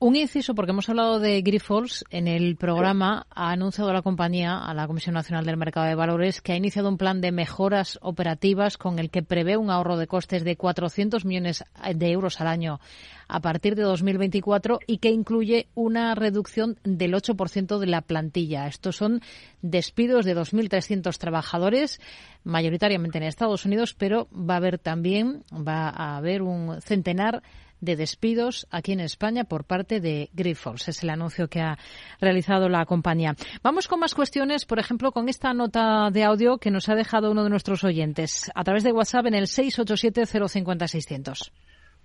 Un inciso, porque hemos hablado de Grifols en el programa, ha anunciado la compañía a la Comisión Nacional del Mercado de Valores que ha iniciado un plan de mejoras operativas con el que prevé un ahorro de costes de 400 millones de euros al año a partir de 2024 y que incluye una reducción del 8% de la plantilla. Estos son despidos de 2.300 trabajadores, mayoritariamente en Estados Unidos, pero va a haber también, va a haber un centenar de despidos aquí en España por parte de Grifols. Es el anuncio que ha realizado la compañía. Vamos con más cuestiones, por ejemplo, con esta nota de audio que nos ha dejado uno de nuestros oyentes a través de WhatsApp en el 687 050 600.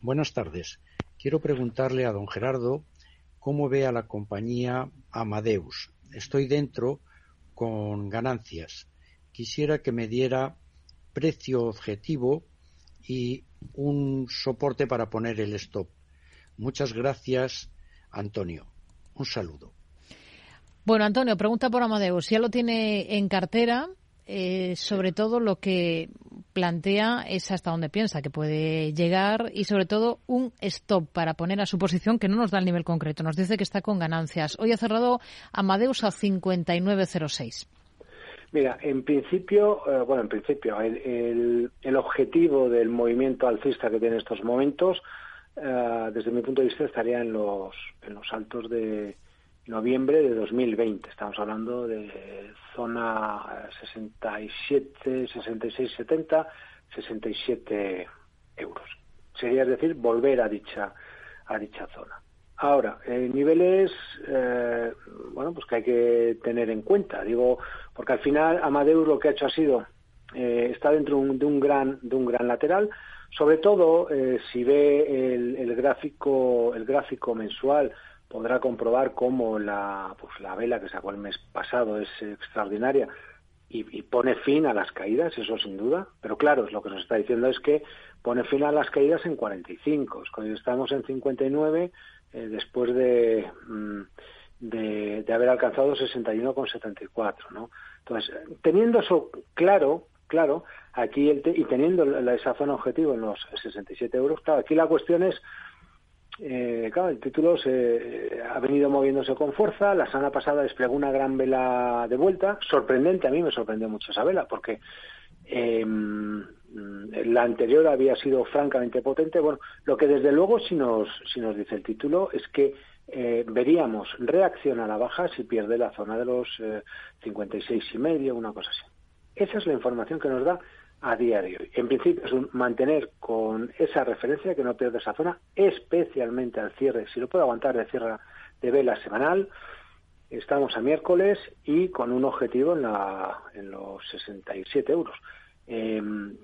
Buenas tardes. Quiero preguntarle a don Gerardo cómo ve a la compañía Amadeus. Estoy dentro con ganancias. Quisiera que me diera precio objetivo y un soporte para poner el stop. Muchas gracias, Antonio. Un saludo. Bueno, Antonio, pregunta por Amadeus. Ya lo tiene en cartera. Eh, sobre todo lo que plantea es hasta dónde piensa que puede llegar y sobre todo un stop para poner a su posición que no nos da el nivel concreto. Nos dice que está con ganancias. Hoy ha cerrado Amadeus a 59.06. Mira, en principio, eh, bueno, en principio, el, el, objetivo del movimiento alcista que tiene estos momentos, eh, desde mi punto de vista, estaría en los, en los altos de noviembre de 2020. Estamos hablando de zona 67, 66, 70, 67 euros. Sería, es decir, volver a dicha, a dicha zona. Ahora, niveles, eh, bueno, pues que hay que tener en cuenta. Digo, porque al final Amadeus lo que ha hecho ha sido eh, está dentro de un gran de un gran lateral. Sobre todo, eh, si ve el, el, gráfico el gráfico mensual, podrá comprobar cómo la pues la vela que sacó el mes pasado es extraordinaria y, y, pone fin a las caídas, eso sin duda. Pero claro, lo que nos está diciendo es que pone fin a las caídas en 45. Cuando estamos en 59, eh, después mm, de, de, haber alcanzado 61,74, ¿no? Entonces, teniendo eso claro, claro, aquí el y teniendo esa zona objetivo en los 67 euros, claro, aquí la cuestión es eh, claro, el título se, ha venido moviéndose con fuerza. La semana pasada desplegó una gran vela de vuelta. Sorprendente, a mí me sorprendió mucho esa vela, porque eh, la anterior había sido francamente potente. Bueno, lo que desde luego si nos, si nos dice el título es que eh, veríamos reacción a la baja si pierde la zona de los eh, 56 y medio, una cosa así. Esa es la información que nos da a día de hoy. En principio es un mantener con esa referencia que no pierde esa zona, especialmente al cierre, si lo puede aguantar de cierre de vela semanal. Estamos a miércoles y con un objetivo en, la, en los 67 euros. Eh,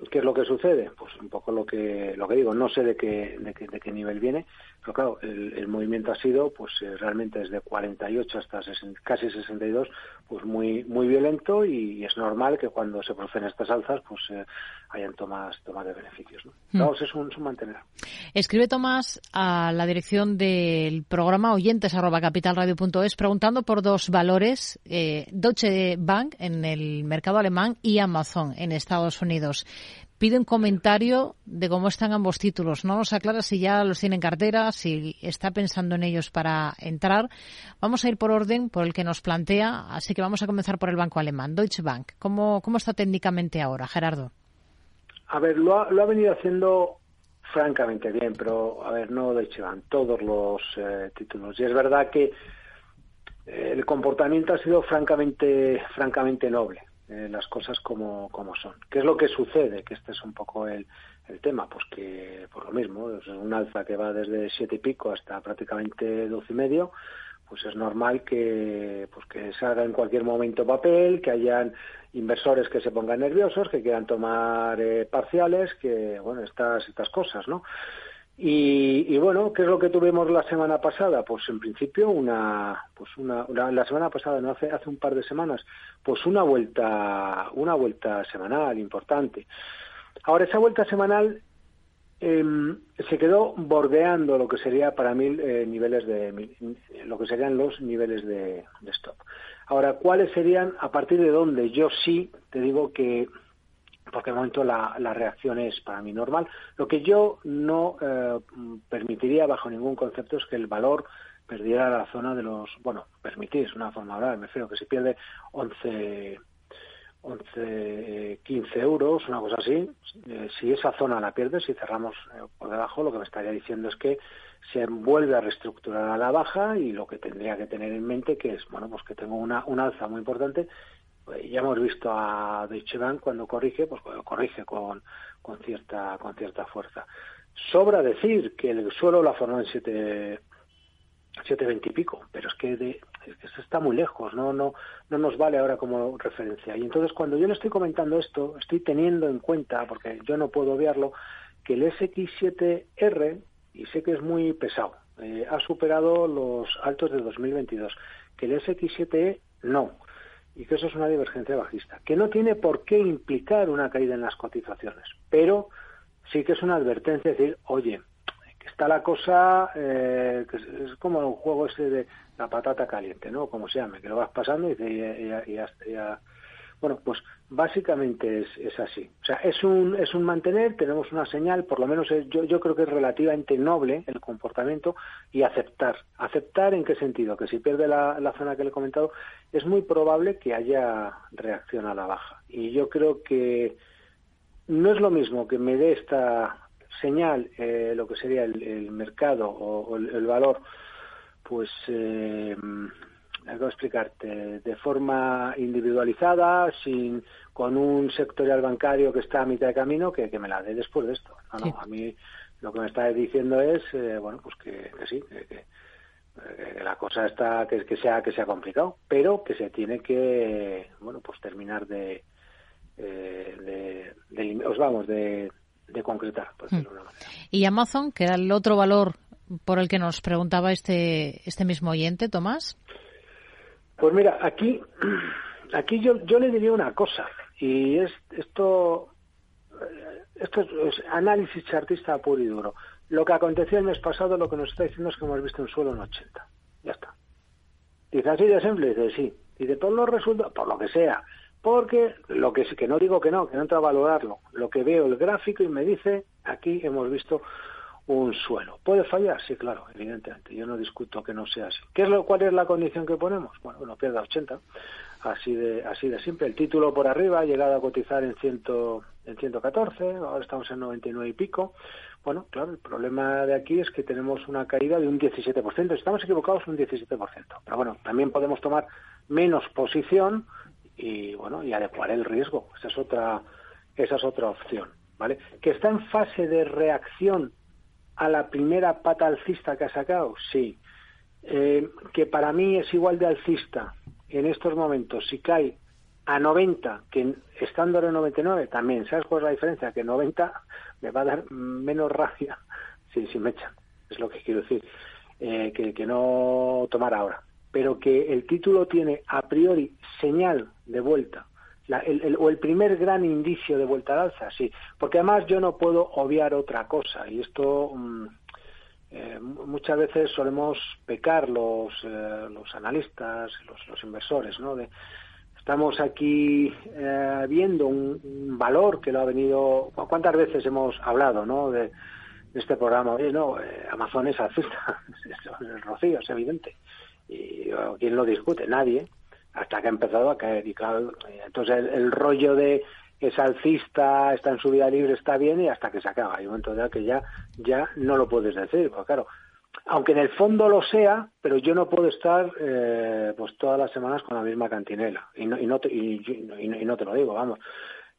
¿Qué es lo que sucede? Pues un poco lo que lo que digo, no sé de qué, de qué, de qué nivel viene, pero claro, el, el movimiento ha sido pues eh, realmente desde 48 hasta 60, casi 62, pues muy muy violento y, es normal que cuando se producen estas alzas pues eh, hayan tomas, tomas de beneficios. ¿no? Vamos, es un, es un mantener. Escribe Tomás a la dirección del programa oyentes arroba capitalradio.es preguntando por dos valores, eh, Deutsche Bank en el mercado alemán y Amazon en Estados Unidos pide un comentario de cómo están ambos títulos. No nos aclara si ya los tiene en cartera, si está pensando en ellos para entrar. Vamos a ir por orden, por el que nos plantea, así que vamos a comenzar por el banco alemán, Deutsche Bank. ¿Cómo, cómo está técnicamente ahora, Gerardo? A ver, lo ha, lo ha venido haciendo francamente bien, pero a ver, no Deutsche Bank, todos los eh, títulos. Y es verdad que eh, el comportamiento ha sido francamente, francamente noble. Eh, las cosas como, como son. ¿Qué es lo que sucede? Que este es un poco el, el tema, pues que por lo mismo, es un alza que va desde siete y pico hasta prácticamente doce y medio, pues es normal que pues que salga en cualquier momento papel, que hayan inversores que se pongan nerviosos, que quieran tomar eh, parciales, que bueno, estas estas cosas, ¿no? Y, bueno, ¿qué es lo que tuvimos la semana pasada? Pues en principio una, pues una, la semana pasada, no hace, hace un par de semanas, pues una vuelta, una vuelta semanal importante. Ahora esa vuelta semanal eh, se quedó bordeando lo que sería para mí eh, niveles de, lo que serían los niveles de, de stop. Ahora, ¿cuáles serían a partir de dónde? Yo sí te digo que porque de momento la, la, reacción es para mí normal. Lo que yo no eh, permitiría bajo ningún concepto es que el valor perdiera la zona de los, bueno, permitir, es una forma de hablar, me feo que si pierde 11, 11 15 euros, una cosa así, eh, si esa zona la pierde, si cerramos eh, por debajo, lo que me estaría diciendo es que se vuelve a reestructurar a la baja y lo que tendría que tener en mente que es, bueno, pues que tengo una, una alza muy importante ya hemos visto a Deutsche Bank cuando corrige, pues corrige con, con cierta con cierta fuerza. Sobra decir que el suelo la formó en 7 720 y pico, pero es que, de, es que eso está muy lejos, no no no nos vale ahora como referencia. Y entonces cuando yo le estoy comentando esto, estoy teniendo en cuenta, porque yo no puedo obviarlo, que el SX7R, y sé que es muy pesado, eh, ha superado los altos de 2022, que el SX7E no, y que eso es una divergencia bajista, que no tiene por qué implicar una caída en las cotizaciones, pero sí que es una advertencia, decir, oye, que está la cosa, eh, que es, como un juego ese de la patata caliente, ¿no? Como se llame, que lo vas pasando y, dice, y, ya, bueno, pues básicamente es, así. O sea, es un, es un mantener, tenemos una señal, por lo menos yo, yo creo que es relativamente noble el comportamiento y aceptar. ¿Aceptar en qué sentido? Que si pierde la, la zona que le he comentado, es muy probable que haya reacción a la baja. Y yo creo que no es lo mismo que me dé esta señal, eh, lo que sería el, mercado o, el, valor, pues, eh, algo explicarte, de forma individualizada, sin con un sectorial bancario que está a mitad de camino, que, me la dé después de esto. No, no, a mí lo que me está diciendo es, eh, bueno, pues que, sí, que, la cosa está, que, que, sea, que sea complicado, pero que se tiene que, bueno, pues terminar de, eh, de, os vamos, de, concretar. Hmm. Y Amazon, que era el otro valor por el que nos preguntaba este, este mismo oyente, Tomás. Pues mira, aquí, aquí yo, yo le diría una cosa, y es esto, eh, esto es análisis chartista puro y duro. Lo que aconteció el mes pasado, lo que nos está diciendo es que hemos visto un suelo en 80. Ya está. Dice así de simple, dice sí. De todos los resultados, por lo que sea, porque lo que que no digo que no, que no entro a valorarlo, lo que veo el gráfico y me dice, aquí hemos visto un suelo. ¿Puede fallar? Sí, claro, evidentemente. Yo no discuto que no sea así. ¿Qué es lo, ¿Cuál es la condición que ponemos? Bueno, uno pierda 80. Así de, así de simple. El título por arriba ha llegado a cotizar en, ciento, en 114, ahora estamos en 99 y pico. Bueno, claro, el problema de aquí es que tenemos una caída de un 17%. Estamos equivocados un 17%. Pero bueno, también podemos tomar menos posición y bueno y adecuar el riesgo esa es otra esa es otra opción vale que está en fase de reacción a la primera pata alcista que ha sacado sí. Eh, que para mí es igual de alcista en estos momentos. Si cae a 90 que estando en 99 también sabes cuál es la diferencia que 90 me va a dar menos rabia si, si me echan. Es lo que quiero decir eh, que, que no tomar ahora. Pero que el título tiene a priori señal de vuelta, o el primer gran indicio de vuelta al alza, sí, porque además yo no puedo obviar otra cosa, y esto mm, eh, muchas veces solemos pecar los, eh, los analistas, los, inversores, ¿no? De, estamos aquí eh, viendo un, valor que lo ha venido, ¿cuántas veces hemos hablado, ¿no? De, este programa, oye, no, Amazon es alcista, es el rocío, es evidente. Y quién lo discute nadie hasta que ha empezado a caer. Y claro entonces el, rollo de es alcista está en su vida libre está bien y hasta que se acaba. Hay un momento ya que ya ya no lo puedes decir porque claro aunque en el fondo lo sea pero yo no puedo estar eh, pues todas las semanas con la misma cantinela. Y no, y no te, y, no te lo digo vamos.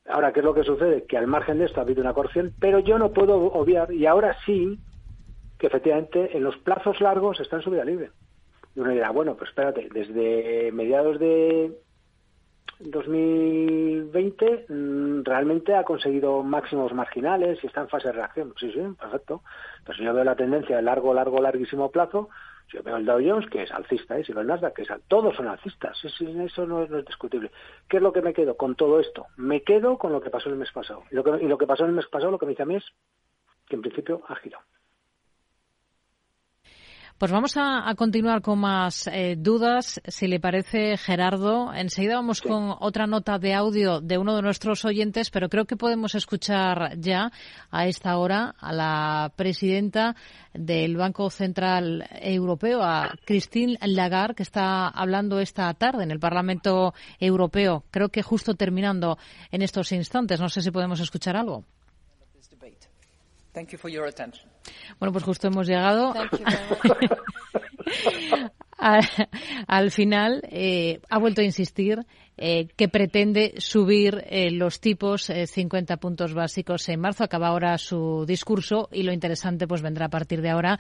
Ahora qué es lo que sucede que al margen de esto ha habido una corrección pero yo no puedo obviar y ahora sí que efectivamente en los plazos largos está en su vida libre y uno dirá, bueno, pues espérate, desde mediados de 2020 mm, realmente ha conseguido máximos marginales y está en fase de reacción. Sí, sí, perfecto. Pero si yo veo la tendencia de largo, largo, larguísimo plazo, yo veo el Dow Jones, que es alcista, ¿eh? si veo el Nasdaq, que es todos son alcistas, eso no es, discutible. ¿Qué es lo que me quedo con todo esto? Me quedo con lo que pasó el mes pasado. Y lo que, y lo que pasó el mes pasado, lo que me dice a mí es que en principio ha girado. Pues vamos a, continuar con más eh, dudas, si le parece, Gerardo. Enseguida vamos con otra nota de audio de uno de nuestros oyentes, pero creo que podemos escuchar ya a esta hora a la presidenta del Banco Central Europeo, a Christine Lagarde, que está hablando esta tarde en el Parlamento Europeo. Creo que justo terminando en estos instantes. No sé si podemos escuchar algo. Bueno, pues justo hemos llegado. al, final eh, ha vuelto a insistir eh, que pretende subir eh, los tipos 50 puntos básicos en marzo. Acaba ahora su discurso y lo interesante pues vendrá a partir de ahora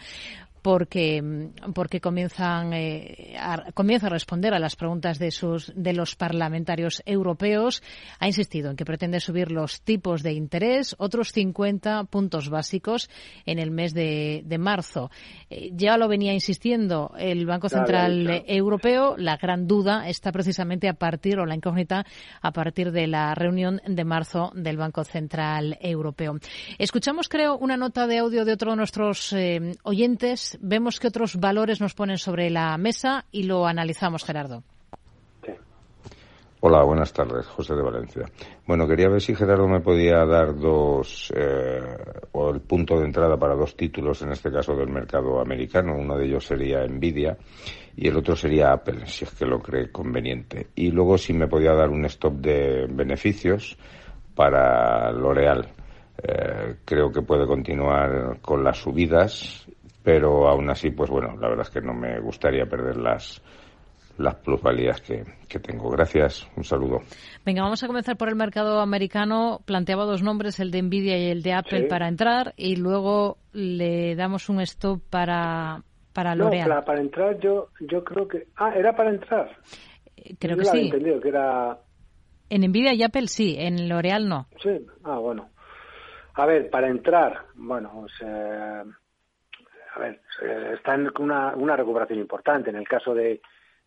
porque, porque comienzan, eh, a, comienza a responder a las preguntas de, sus, de los parlamentarios europeos. Ha insistido en que pretende subir los tipos de interés, otros 50 puntos básicos en el mes de, de marzo. Eh, ya lo venía insistiendo el Banco Central Europeo. La gran duda está precisamente a partir, o la incógnita, a partir de la reunión de marzo del Banco Central Europeo. Escuchamos, creo, una nota de audio de otro de nuestros eh, oyentes vemos que otros valores nos ponen sobre la mesa y lo analizamos, Gerardo. Hola, buenas tardes, José de Valencia. Bueno, quería ver si Gerardo me podía dar dos, eh, o el punto de entrada para dos títulos, en este caso del mercado americano. Uno de ellos sería Nvidia y el otro sería Apple, si es que lo cree conveniente. Y luego si me podía dar un stop de beneficios para L'Oreal. Eh, creo que puede continuar con las subidas pero aún así, pues bueno, la verdad es que no me gustaría perder las, las plusvalías que, tengo. Gracias, un saludo. Venga, vamos a comenzar por el mercado americano. Planteaba dos nombres, el de Nvidia y el de Apple, para entrar y luego le damos un stop para, para L'Oreal. No, para, entrar yo, yo creo que... Ah, ¿era para entrar? Eh, creo que sí. entendido, que era... En Nvidia y Apple sí, en L'Oreal no. Sí, ah, bueno. A ver, para entrar, bueno, pues, eh, a ver, eh, está en una, una recuperación importante. En el caso de,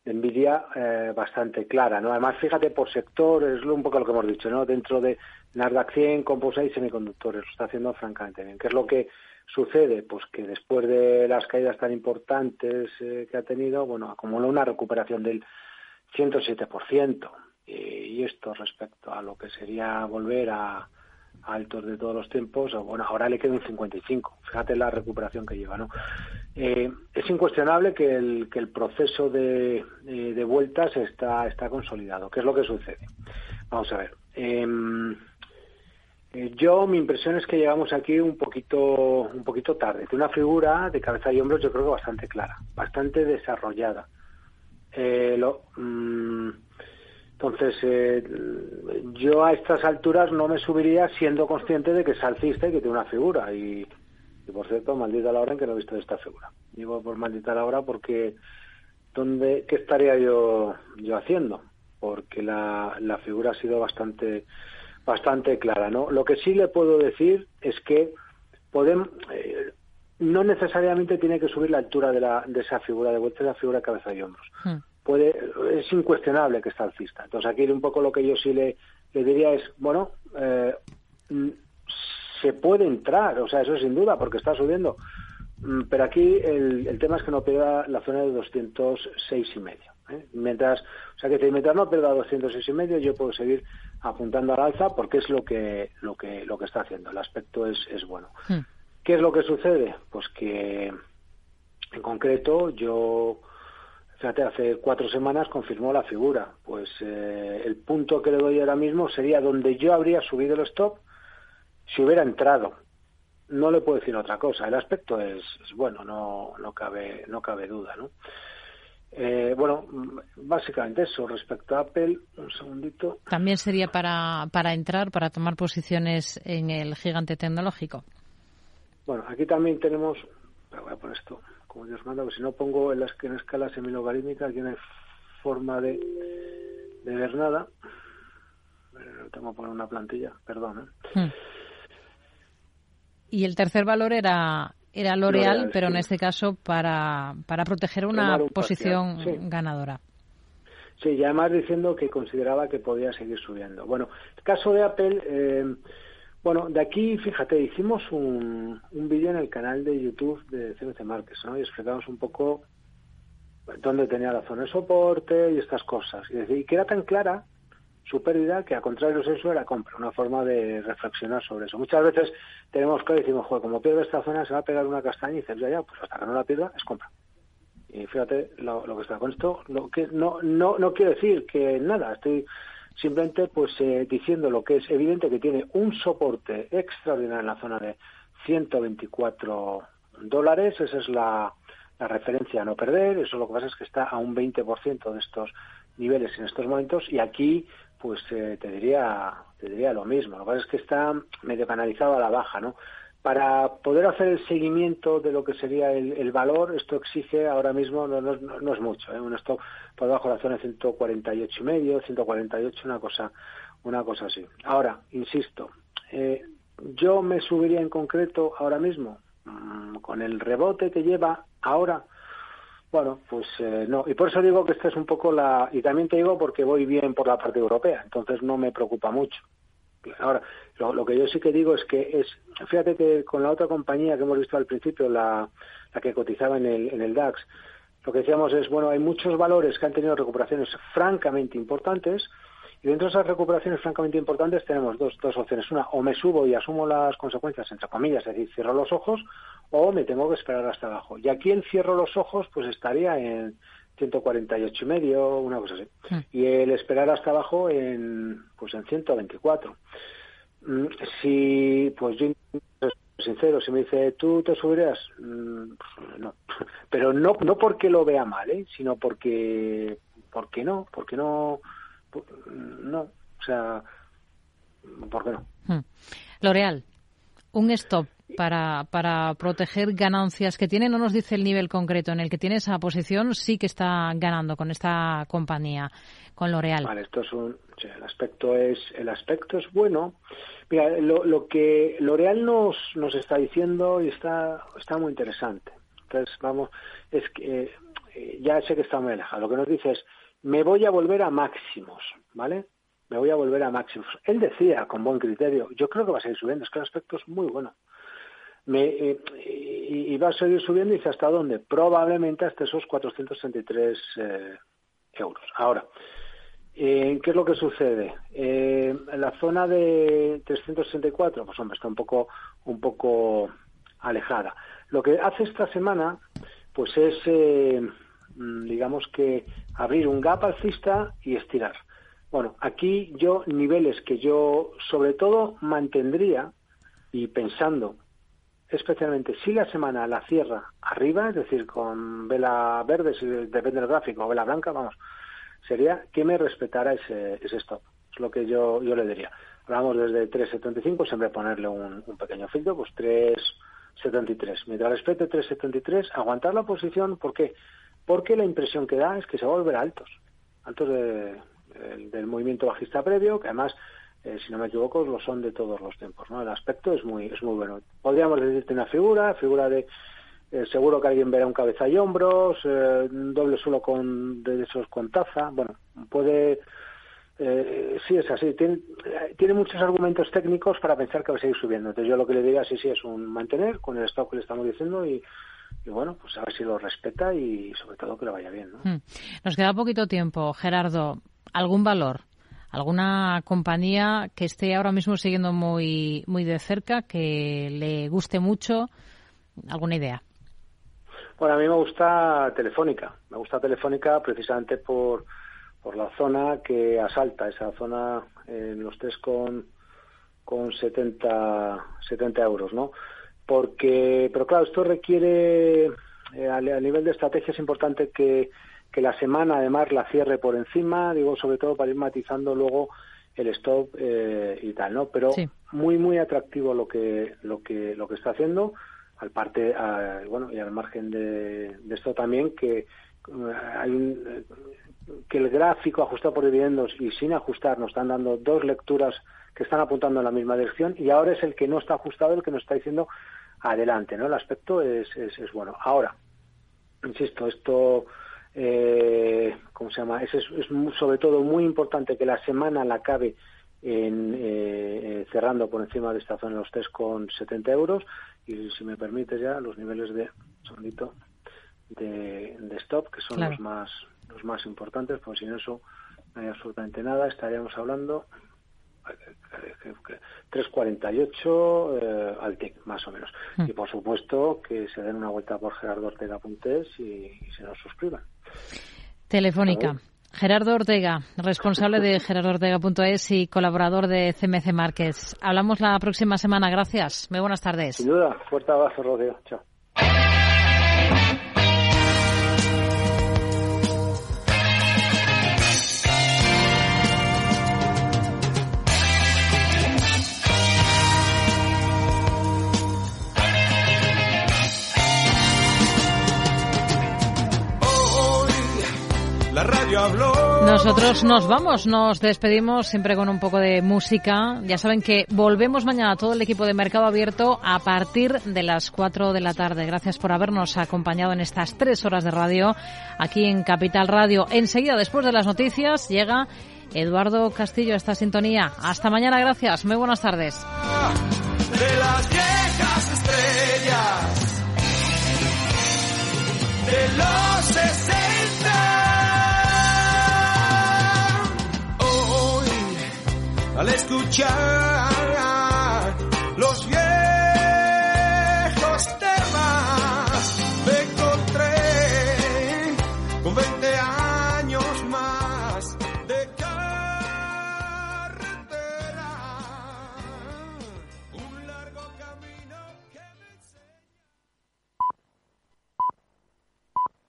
Nvidia, eh, bastante clara, ¿no? Además, fíjate, por sector, es un poco lo que hemos dicho, ¿no? Dentro de Nasdaq 100, Composite y semiconductores, lo está haciendo francamente bien. ¿Qué es lo que sucede? Pues que después de las caídas tan importantes eh, que ha tenido, bueno, acumula una recuperación del 107%. y esto respecto a lo que sería volver a, altos de todos los tiempos, bueno, ahora le queda un 55. Fíjate la recuperación que lleva, ¿no? Eh, es incuestionable que el, que el proceso de, eh, de vueltas está, está consolidado. ¿Qué es lo que sucede? Vamos a ver. Em, eh, yo, mi impresión es que llegamos aquí un poquito, un poquito tarde. Tiene una figura de cabeza y hombros, yo creo que bastante clara, bastante desarrollada. lo, mm, entonces, eh, yo a estas alturas no me subiría siendo consciente de que es alcista y que tiene una figura. Y, por cierto, maldita la hora en que no he visto esta figura. Digo por maldita la hora porque ¿dónde, ¿qué estaría yo, yo haciendo? Porque la, la figura ha sido bastante, bastante clara. ¿no? Lo que sí le puedo decir es que podemos, eh, no necesariamente tiene que subir la altura de, la, de esa figura de vuelta, de la figura de cabeza y hombros. Hmm puede es incuestionable que está alcista. Entonces aquí un poco lo que yo sí le, le diría es, bueno, eh, mm, se puede entrar, o sea, eso sin duda, porque está subiendo. Mm, pero aquí el, el tema es que no pierda la zona de 206 y medio. ¿eh? Mientras, o sea, que mientras no pierda 206 y medio, yo puedo seguir apuntando al alza porque es lo que lo que lo que está haciendo. El aspecto es, es bueno. Hmm. ¿Qué es lo que sucede? Pues que en concreto yo Fíjate, hace cuatro semanas confirmó la figura. Pues eh, el punto que le doy ahora mismo sería donde yo habría subido el stop si hubiera entrado. No le puedo decir otra cosa. El aspecto es, bueno, no, no, cabe, no cabe duda, ¿no? Eh, bueno, básicamente eso. Respecto a Apple, un segundito. También sería para, para entrar, para tomar posiciones en el gigante tecnológico. Bueno, aquí también tenemos. Voy a poner esto como Dios manda, pues si no pongo en, la, en escala semilogarítmica aquí no hay forma de, de ver nada. tengo que poner una plantilla, perdón. ¿eh? Hmm. Y el tercer valor era era L'Oreal, pero en este caso para, para proteger una posición ganadora. Sí, y además diciendo que consideraba que podía seguir subiendo. Bueno, el caso de Apple, eh, bueno, de aquí, fíjate, hicimos un, un vídeo en el canal de YouTube de CMC Márquez, ¿no? Y explicamos un poco dónde tenía la zona de soporte y estas cosas. Y, decir, que era tan clara su pérdida que, a contrario de eso, era compra, una forma de reflexionar sobre eso. Muchas veces tenemos que decimos, joder, como pierde esta zona, se va a pegar una castaña y dices, ya, ya, pues hasta que no la pierda, es compra. Y fíjate lo, lo que está con esto. Lo que no, no, no quiero decir que nada, estoy simplemente pues eh, diciendo lo que es evidente que tiene un soporte extraordinario en la zona de 124 dólares, esa es la, referencia a no perder, eso lo que pasa es que está a un 20% de estos niveles en estos momentos. Y aquí pues eh, te diría te diría lo mismo, lo que pasa es que está medio canalizado a la baja, ¿no? Para poder hacer el seguimiento de lo que sería el, valor, esto exige ahora mismo, no, no, no es mucho, ¿eh? un stock por debajo de la zona de 148 y medio, 148, una cosa, una cosa así. Ahora, insisto, eh, yo me subiría en concreto ahora mismo mm, con el rebote que lleva ahora. Bueno, pues eh, no. Y por eso digo que esta es un poco la. Y también te digo porque voy bien por la parte europea, entonces no me preocupa mucho. Ahora, lo, que yo sí que digo es que es. Fíjate que con la otra compañía que hemos visto al principio, la, la que cotizaba en el, en el DAX, lo que decíamos es, bueno, hay muchos valores que han tenido recuperaciones francamente importantes y dentro de esas recuperaciones francamente importantes tenemos dos, dos opciones. Una, o me subo y asumo las consecuencias, entre comillas, es decir, cierro los ojos, o me tengo que esperar hasta abajo. Y aquí el cierro los ojos, pues estaría en 148 y medio, una cosa así. Hmm. Y el esperar hasta abajo en, pues en 124. Mm, si, pues yo sincero, si me dice, ¿tú te subirías? Mm, pues no. Pero no, no porque lo vea mal, ¿eh? sino porque, porque no, porque no, no, o sea, ¿por qué no? Hmm. L'Oreal, un stop para, para proteger ganancias que tiene, no nos dice el nivel concreto en el que tiene esa posición, sí que está ganando con esta compañía, con L'Oreal. Vale, esto es un, el aspecto es, el aspecto es bueno. Mira, lo, que L'Oreal nos, nos está diciendo y está, está muy interesante. Entonces, vamos, es que eh, ya sé que está muy alejado. Lo que nos dice es, me voy a volver a máximos, ¿vale? Me voy a volver a máximos. Él decía, con buen criterio, yo creo que va a seguir subiendo, es que el aspecto es muy bueno. Me, eh, y, va a seguir subiendo y dice hasta dónde, probablemente hasta esos 463 eh, euros. Ahora, eh, ¿qué es lo que sucede? Eh, en la zona de 364, pues hombre, está un poco, un poco alejada. Lo que hace esta semana, pues es Mm, digamos que abrir un gap alcista y estirar. Bueno, aquí yo niveles que yo sobre todo mantendría y pensando especialmente si la semana la cierra arriba, es decir, con vela verde, si depende del gráfico, o vela blanca, vamos, sería que me respetara ese, ese stop. Es lo que yo, yo le diría. Hablamos desde 3.75, siempre ponerle un, un pequeño filtro, pues 3.73. Mientras respete 3.73, aguantar la posición, ¿por qué? porque la impresión que da es que se va a volver altos, altos del movimiento bajista previo, que además, eh, si no me equivoco, lo son de todos los tiempos. ¿no? El aspecto es muy, es muy bueno. Podríamos decirte una figura, figura de eh, seguro que alguien verá un cabeza y hombros, eh, doble suelo con, de esos con taza, bueno, puede... sí, es así. Tiene, tiene, muchos argumentos técnicos para pensar que va a seguir subiendo. Entonces, yo lo que le diría, sí, sí, es un mantener con el estado que le estamos diciendo y, y bueno, pues a ver si lo respeta y sobre todo que le vaya bien. ¿no? Hmm. Nos queda poquito tiempo. Gerardo, ¿algún valor? ¿Alguna compañía que esté ahora mismo siguiendo muy, muy de cerca, que le guste mucho? ¿Alguna idea? Bueno, a mí me gusta Telefónica. Me gusta Telefónica precisamente por, por la zona que asalta, esa zona en los tres con, con 70, 70 euros, ¿no? porque, pero claro, esto requiere, eh, a, nivel de estrategia es importante que, que la semana además la cierre por encima, digo, sobre todo para ir matizando luego el stop eh, y tal, ¿no? Pero muy, muy atractivo lo que, lo que, lo que está haciendo, al parte, bueno, y al margen de, de esto también, que eh, hay un, que el gráfico ajustado por dividendos y sin ajustar nos están dando dos lecturas que están apuntando en la misma dirección y ahora es el que no está ajustado el que nos está diciendo adelante, ¿no? El aspecto es, es, es bueno. Ahora, insisto, esto, eh, ¿cómo se llama? Es, es, sobre todo muy importante que la semana la acabe en, eh, cerrando por encima de esta zona los 3,70 euros y si me permite ya los niveles de, segundito, de, de stop, que son los más los más importantes, pues sin eso no hay absolutamente nada, estaríamos hablando 3.48 eh, al TIC, más o menos. Mm. Y por supuesto que se den una vuelta por Gerardo Ortega y, y se nos suscriban. Telefónica. Gerardo Ortega, responsable de gerardoortega.es y colaborador de CMC Markets. Hablamos la próxima semana. Gracias. Muy buenas tardes. Sin duda. Fuerte abrazo, Rodrigo. Chao. Nosotros nos vamos, nos despedimos siempre con un poco de música. Ya saben que volvemos mañana todo el equipo de Mercado Abierto a partir de las 4 de la tarde. Gracias por habernos acompañado en estas tres horas de radio aquí en Capital Radio. Enseguida, después de las noticias, llega Eduardo Castillo a esta sintonía. Hasta mañana, gracias. Muy buenas tardes. De las viejas estrellas, de los al escuchar.